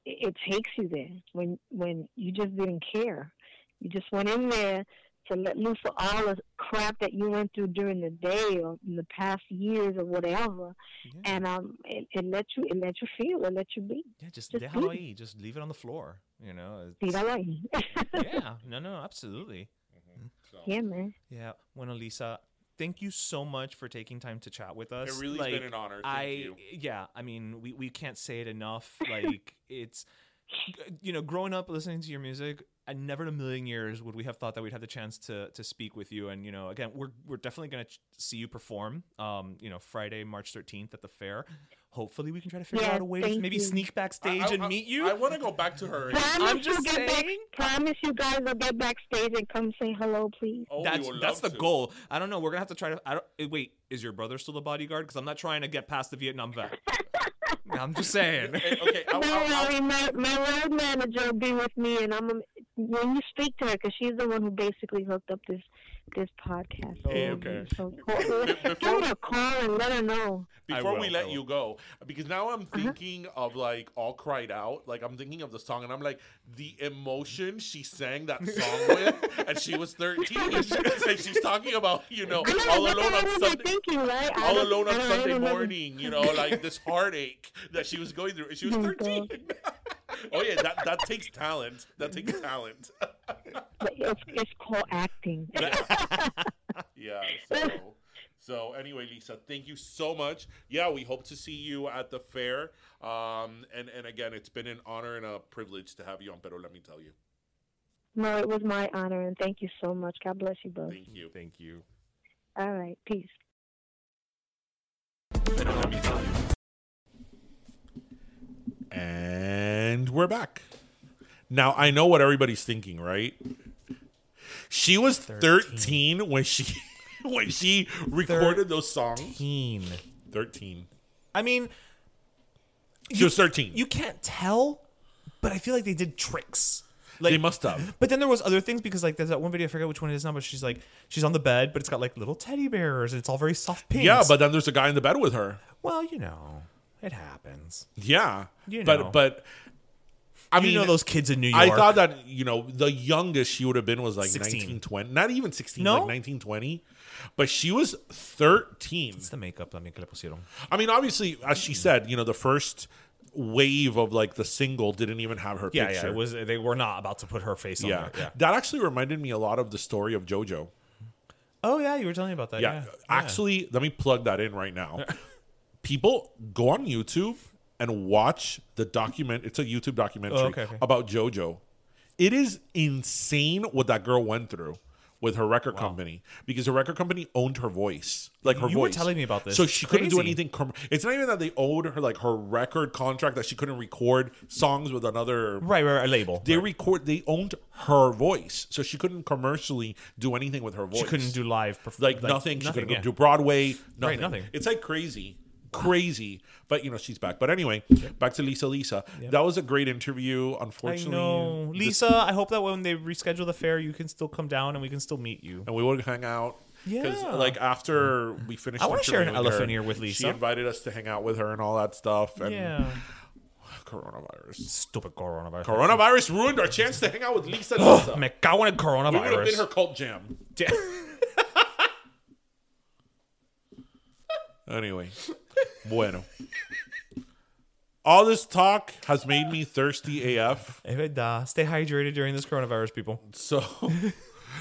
it, it takes you there when when you just didn't care. You just went in there to let loose of all the crap that you went through during the day or in the past years or whatever, Yeah. and um, it, it let you it let you feel, it let you be. Yeah, just Just déjalo be. ahí. Just leave it on the floor. You know. See that way? yeah. No, no, absolutely. So, yeah, man. Yeah. Bueno, Lisa, thank you so much for taking time to chat with us. It really's like, been an honor. Thank I you. yeah. I mean, we we can't say it enough. Like it's. You know, growing up listening to your music, and never in a million years would we have thought that we'd have the chance to to speak with you. And you know, again, we're we're definitely gonna ch- see you perform. Um, you know, Friday, March thirteenth at the fair. Hopefully, we can try to figure Yeah, out a way to maybe you. sneak backstage I- I- and I- meet you. I want to go back to her. Promise I'm you just get back. Promise you guys will get backstage and come say hello, please. Oh, that's that's the to. goal. I don't know. We're gonna have to try to. I don't. eh, Wait, is your brother still the bodyguard? Because I'm not trying to get past the Vietnam vet. I'm just saying. Eh, Okay, I, Don't I, I, worry, my, my road manager will be with me, and I'm a, when you speak to her, because she's the one who basically hooked up this this podcast. Hey, for me. okay. So call, give her a call and let her know. before we let you go, because now I'm Uh-huh. thinking of like all cried out. Like I'm thinking of the song, and I'm like the emotion she sang that song with, and she was 13, and, she, and she's talking about you know I know, all alone on Sunday. thinking, right? All alone on Sunday morning, you know, like this heartache that she was going through. She was Oh, 13. oh yeah, that that takes talent. That takes talent. It's, it's called acting. yeah. So, so anyway, Lisa, thank you so much. Yeah, we hope to see you at the fair. Um, and and again, it's been an honor and a privilege to have you on. Pero let me tell you, no, it was my honor, and thank you so much. God bless you both. thank you. Thank you. All right, peace. Pero let me tell you. And we're back. Now I know what everybody's thinking, right? She was 13, when she when she recorded those songs. Teen. 13. I mean, She was 13. you can't tell, but I feel like they did tricks. Like, they must have. But then there was other things because like there's that one video I forget which one it is now, but she's like she's on the bed, but it's got like little teddy bears and it's all very soft pink. Yeah, but then there's a guy in the bed with her. well, you know, it happens. Yeah, You know. but but I You mean, know those kids in New York. I thought that you know the youngest she would have been was like 16. 19, 20. not even sixteen, No? like 19, 20. But she was thirteen. it's the makeup también que le pusieron. I mean, obviously, as she said, you know, the first wave of like the single didn't even have her Yeah, picture. yeah, it was. They were not about to put her face on Yeah. there. Yeah. that actually reminded me a lot of the story of JoJo. Oh yeah, you were telling me about that. yeah, Yeah. actually, let me plug that in right now. People go on YouTube and watch the document. It's a YouTube documentary Oh, okay, okay. about JoJo. It is insane what that girl went through with her record company because her record company owned her voice, like her voice. You were telling me about this. So she couldn't do anything. Com- it's not even that they owed her like her record contract that she couldn't record songs with another Right, right, right, a label. they right. record they owned her voice so she couldn't commercially do anything with her voice She couldn't do live, perf- like, nothing she couldn't yeah. go do broadway nothing. nothing. it's like crazy crazy but you know she's back. But anyway back to lisa lisa. That was a great interview I unfortunately. know, this- Lisa. I hope that when they reschedule the fair, you can still come down and we can still meet you. and we would hang out. Because Yeah. like after we finished I wanna share an elephant her, ear with Lisa. she invited us to hang out with her and all that stuff and yeah, coronavirus. Stupid coronavirus. coronavirus ruined our chance to hang out with lisa lisa. Me cago en el we would have been her cult jam. Anyway, bueno. All this talk has made me thirsty AF. Verdad. Stay hydrated during this coronavirus, people. So,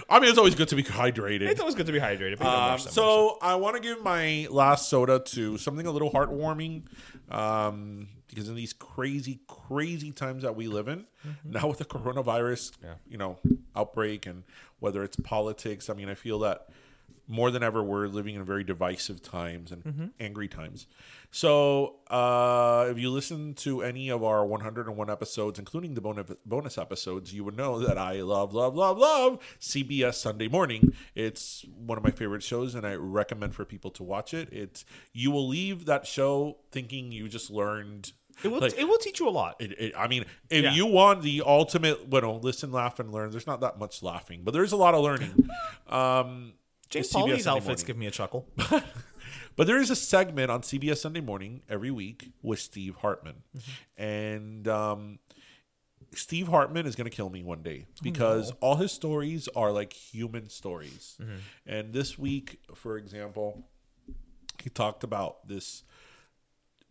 I mean, it's always good to be hydrated. It's always good to be hydrated. But you don't Um, watch that much. so, I want to give my last soda to something a little heartwarming. Um, because in these crazy, crazy times that we live in, Mm-hmm. now with the coronavirus, you know, outbreak and whether it's politics, I mean, I feel that more than ever we're living in very divisive times and Mm-hmm. angry times. So, uh, if you listen to any of our 101 episodes, including the bonus bonus episodes, you would know that I love, love, love, love CBS Sunday Morning. It's one of my favorite shows, and I recommend for people to watch it. It's you will leave that show thinking you just learned. it will like, it will teach you a lot. it, it, I mean, if Yeah. you want the ultimate, well, listen, laugh, and learn. There's not that much laughing, but there's a lot of learning. Um, James CBS Pauly's Sunday outfits Morning. give me a chuckle. But there is a segment on CBS Sunday Morning every week with Steve Hartman, Mm-hmm. and um, Steve Hartman is going to kill me one day Oh, because all his stories are like human stories. Mm-hmm. And this week, for example, he talked about this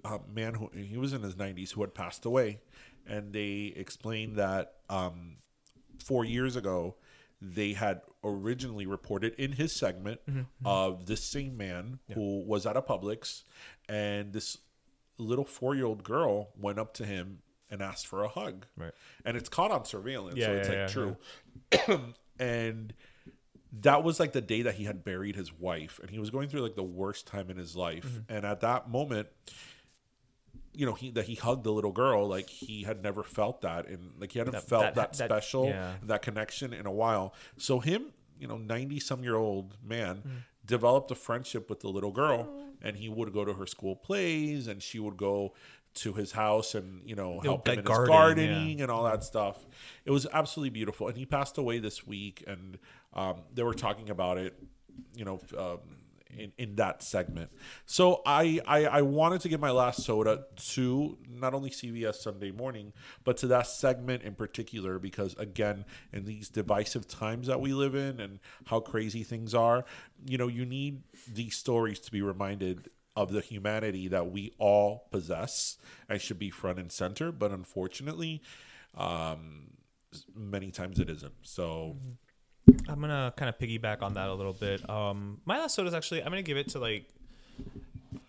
uh, man who he was in his 90s who had passed away, and they explained that um, four years ago they had originally reported in his segment of this same man who was at a Publix, and this little four-year-old girl went up to him and asked for a hug, Right. and it's caught on surveillance, Yeah, so it's yeah, like yeah, true, and that was like the day that he had buried his wife and he was going through like the worst time in his life. Mm-hmm. and at that moment you know he that he hugged the little girl like he had never felt that and like he hadn't That- felt that- that, that- special yeah. that connection in a while so him you know 90 some year old man Mm. developed a friendship with the little girl and he would go to her school plays and she would go to his house and you know help him in garden, his yeah. gardening and all that stuff. It was absolutely beautiful, and he passed away this week. And um, they were talking about it, you know, um, in, in that segment. So I, I I wanted to give my last soda to not only CBS Sunday Morning, but to that segment in particular because again, in these divisive times that we live in and how crazy things are, you know, you need these stories to be reminded of the humanity that we all possess and should be front and center. But unfortunately, um, many times it isn't. So. I'm gonna kind of piggyback on that a little bit. Um, my last soda is actually I'm gonna give it to like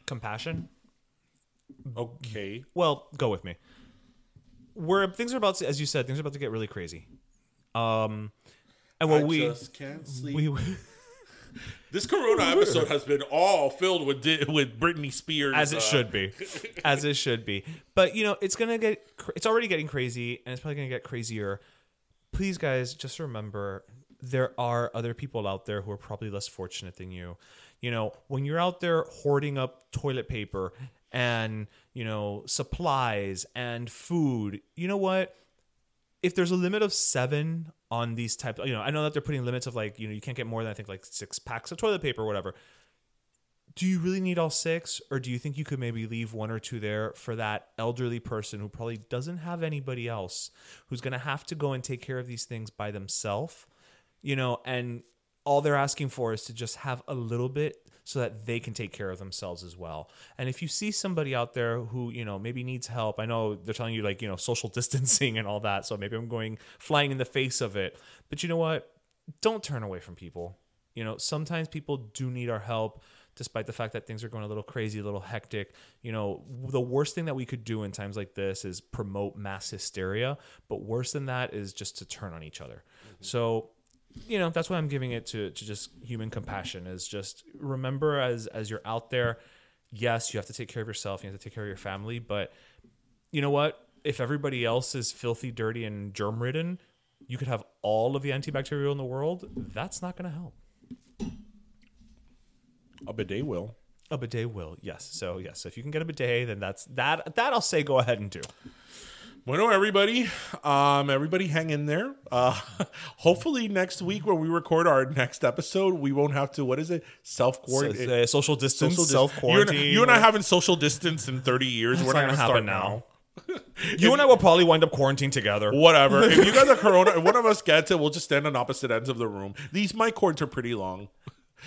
compassion. Okay. Well, go with me. Where things are about to, as you said, things are about to get really crazy. Um, and what I we just can't sleep. we This Corona episode has been all filled with di- with Britney Spears, as it uh, should be, as it should be. But you know, it's gonna get. It's already getting crazy, and it's probably gonna get crazier. Please, guys, just remember there are other people out there who are probably less fortunate than you. You know, when you're out there hoarding up toilet paper and you know supplies and food, you know what? if there's a limit of seven on these types, you know, I know that they're putting limits of like, you know, you can't get more than I think like six packs of toilet paper or whatever. Do you really need all six, or do you think you could maybe leave one or two there for that elderly person who probably doesn't have anybody else, who's going to have to go and take care of these things by themselves, you know, and all they're asking for is to just have a little bit so that they can take care of themselves as well. And if you see somebody out there who, you know, maybe needs help, I know they're telling you like, you know, social distancing and all that. So maybe I'm going flying in the face of it. But you know what? Don't turn away from people. You know, sometimes people do need our help despite the fact that things are going a little crazy, a little hectic. You know, the worst thing that we could do in times like this is promote mass hysteria, but worse than that is just to turn on each other. So, you know that's why i'm giving it to, to just human compassion is just remember as as you're out there yes you have to take care of yourself you have to take care of your family but you know what? If everybody else is filthy dirty and germ ridden you could have all of the antibacterial in the world. That's not going to help. A bidet will. a bidet will yes. So yes so if you can get a bidet then that's that that i'll say go ahead and do Bueno, everybody, um, everybody, hang in there. Uh, hopefully, next week when we record our next episode, we won't have to. What is it? Self So, quarantine. uh, social distance Social dis- self You quarantine you and I haven't social distance in thirty years. It's We're not not gonna going to happen now. now. you and i will probably wind up quarantined together Whatever. if you guys are corona, if one of us gets it, we'll just stand on opposite ends of the room. These mic cords are pretty long.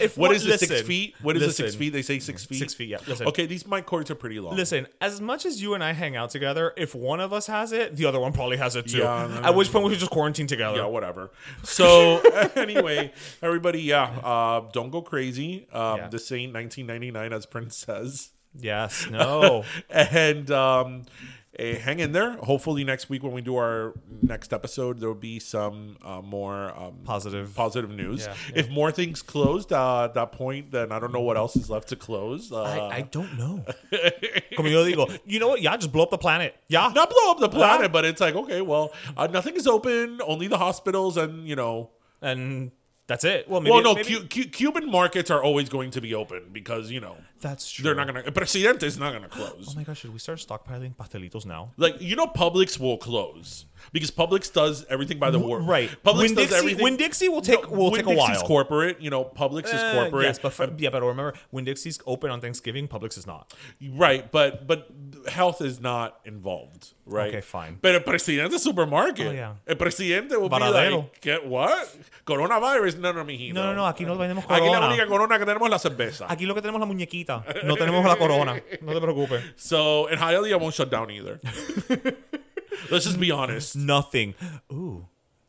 If What is it? Six listen, feet? What is it? Six listen. feet? They say six feet. Six feet, yeah. Listen. Okay, these mic cords are pretty long. Listen, as much as you and I hang out together, if one of us has it, the other one probably has it too. Yeah, no, At which point we should just quarantine together. yeah, whatever. So anyway, everybody, yeah, uh, don't go crazy. Um, Yeah. This ain't 1999, as Prince says. Yes. No. and um, eh, hang in there. Hopefully, next week when we do our next episode, there will be some uh, more um, Positive. positive news. Yeah, If more things closed uh, at that point, then I don't know what else is left to close. Uh, I, I don't know. Como yo digo, you know what? Yeah, just blow up the planet. Yeah. not blow up the planet, but it's like okay, well, uh, nothing is open. Only the hospitals and you know. And that's it. Well, maybe. well, no, maybe- Cu- Cu- Cuban markets are always going to be open because you know that's true. they're not gonna. Presidente is not gonna close. Oh my gosh, should we start stockpiling pastelitos now? Like you know, Publix will close because Publix does everything by the word. Right. Publix When does Dixie- everything. when Dixie will take- will take a Winn-Dixie's while. corporate. You know, Publix is Uh, corporate. Yes, but for, yeah, but remember Winn-Dixie's open on Thanksgiving, Publix is not. right, but but health is not involved. Right. Okay, fine. But el presidente supermarket. Oh, yeah. El presidente will Varadero. be like, get what? Coronavirus? No, no, mijito. No, no, no. Aquí no vendemos Aquí la corona. única corona que tenemos es la cerveza. Aquí lo que tenemos es la muñequita. No tenemos la corona. No te preocupes. So, and Hialeah won't shut down either. Let's just be honest. Nothing. Ooh.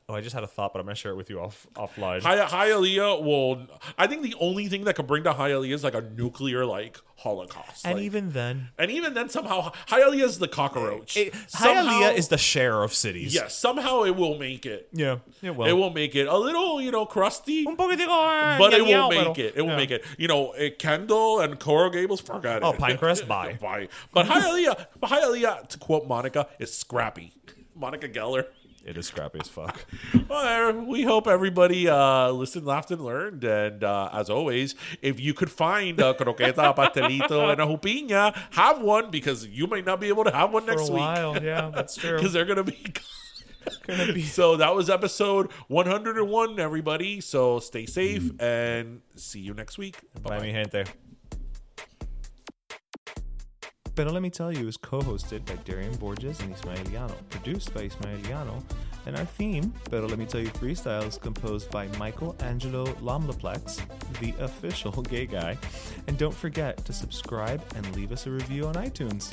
Oh, I just had a thought, but I'm gonna share it with you off offline. Hi- Hialeah will. I think the only thing that could bring to Hialeah is like a nuclear like holocaust. and Like- even then, and even then, somehow Hialeah is the cockroach. it, Somehow- Hialeah is the share of cities. yes. Somehow it will make it. Yeah. It will. It will make it a little, you know, crusty. Un poquitico, eh, But it will ñañao, make it. It will yeah. make it. You know, eh, Kendall and Coral Gables forgot Oh, it. Pinecrest, bye. bye. But Hialeah, but Hialeah, to quote Monica, is scrappy. Monica Geller. It is scrappy as fuck. Well, we hope everybody uh, listened, laughed, and learned. And uh, as always, if you could find a croqueta, a pastelito, and a jupiña, have one because you might not be able to have one For next a week while, yeah, that's true. because they're gonna be Gonna be So that was episode 101, everybody. So stay safe and see you next week. Bye, mi gente. Pero Let Me Tell You is co-hosted by Darian Borges and Ismaeliano, produced by Ismaeliano, and our theme, Pero Let Me Tell You Freestyle, is composed by Michael Angelo Lomlaplex, the official gay guy. And don't forget to subscribe and leave us a review on iTunes.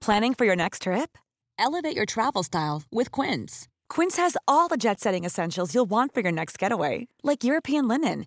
Planning for your next trip? Elevate your travel style with Quince. Quince has all the jet setting essentials you'll want for your next getaway, like European linen,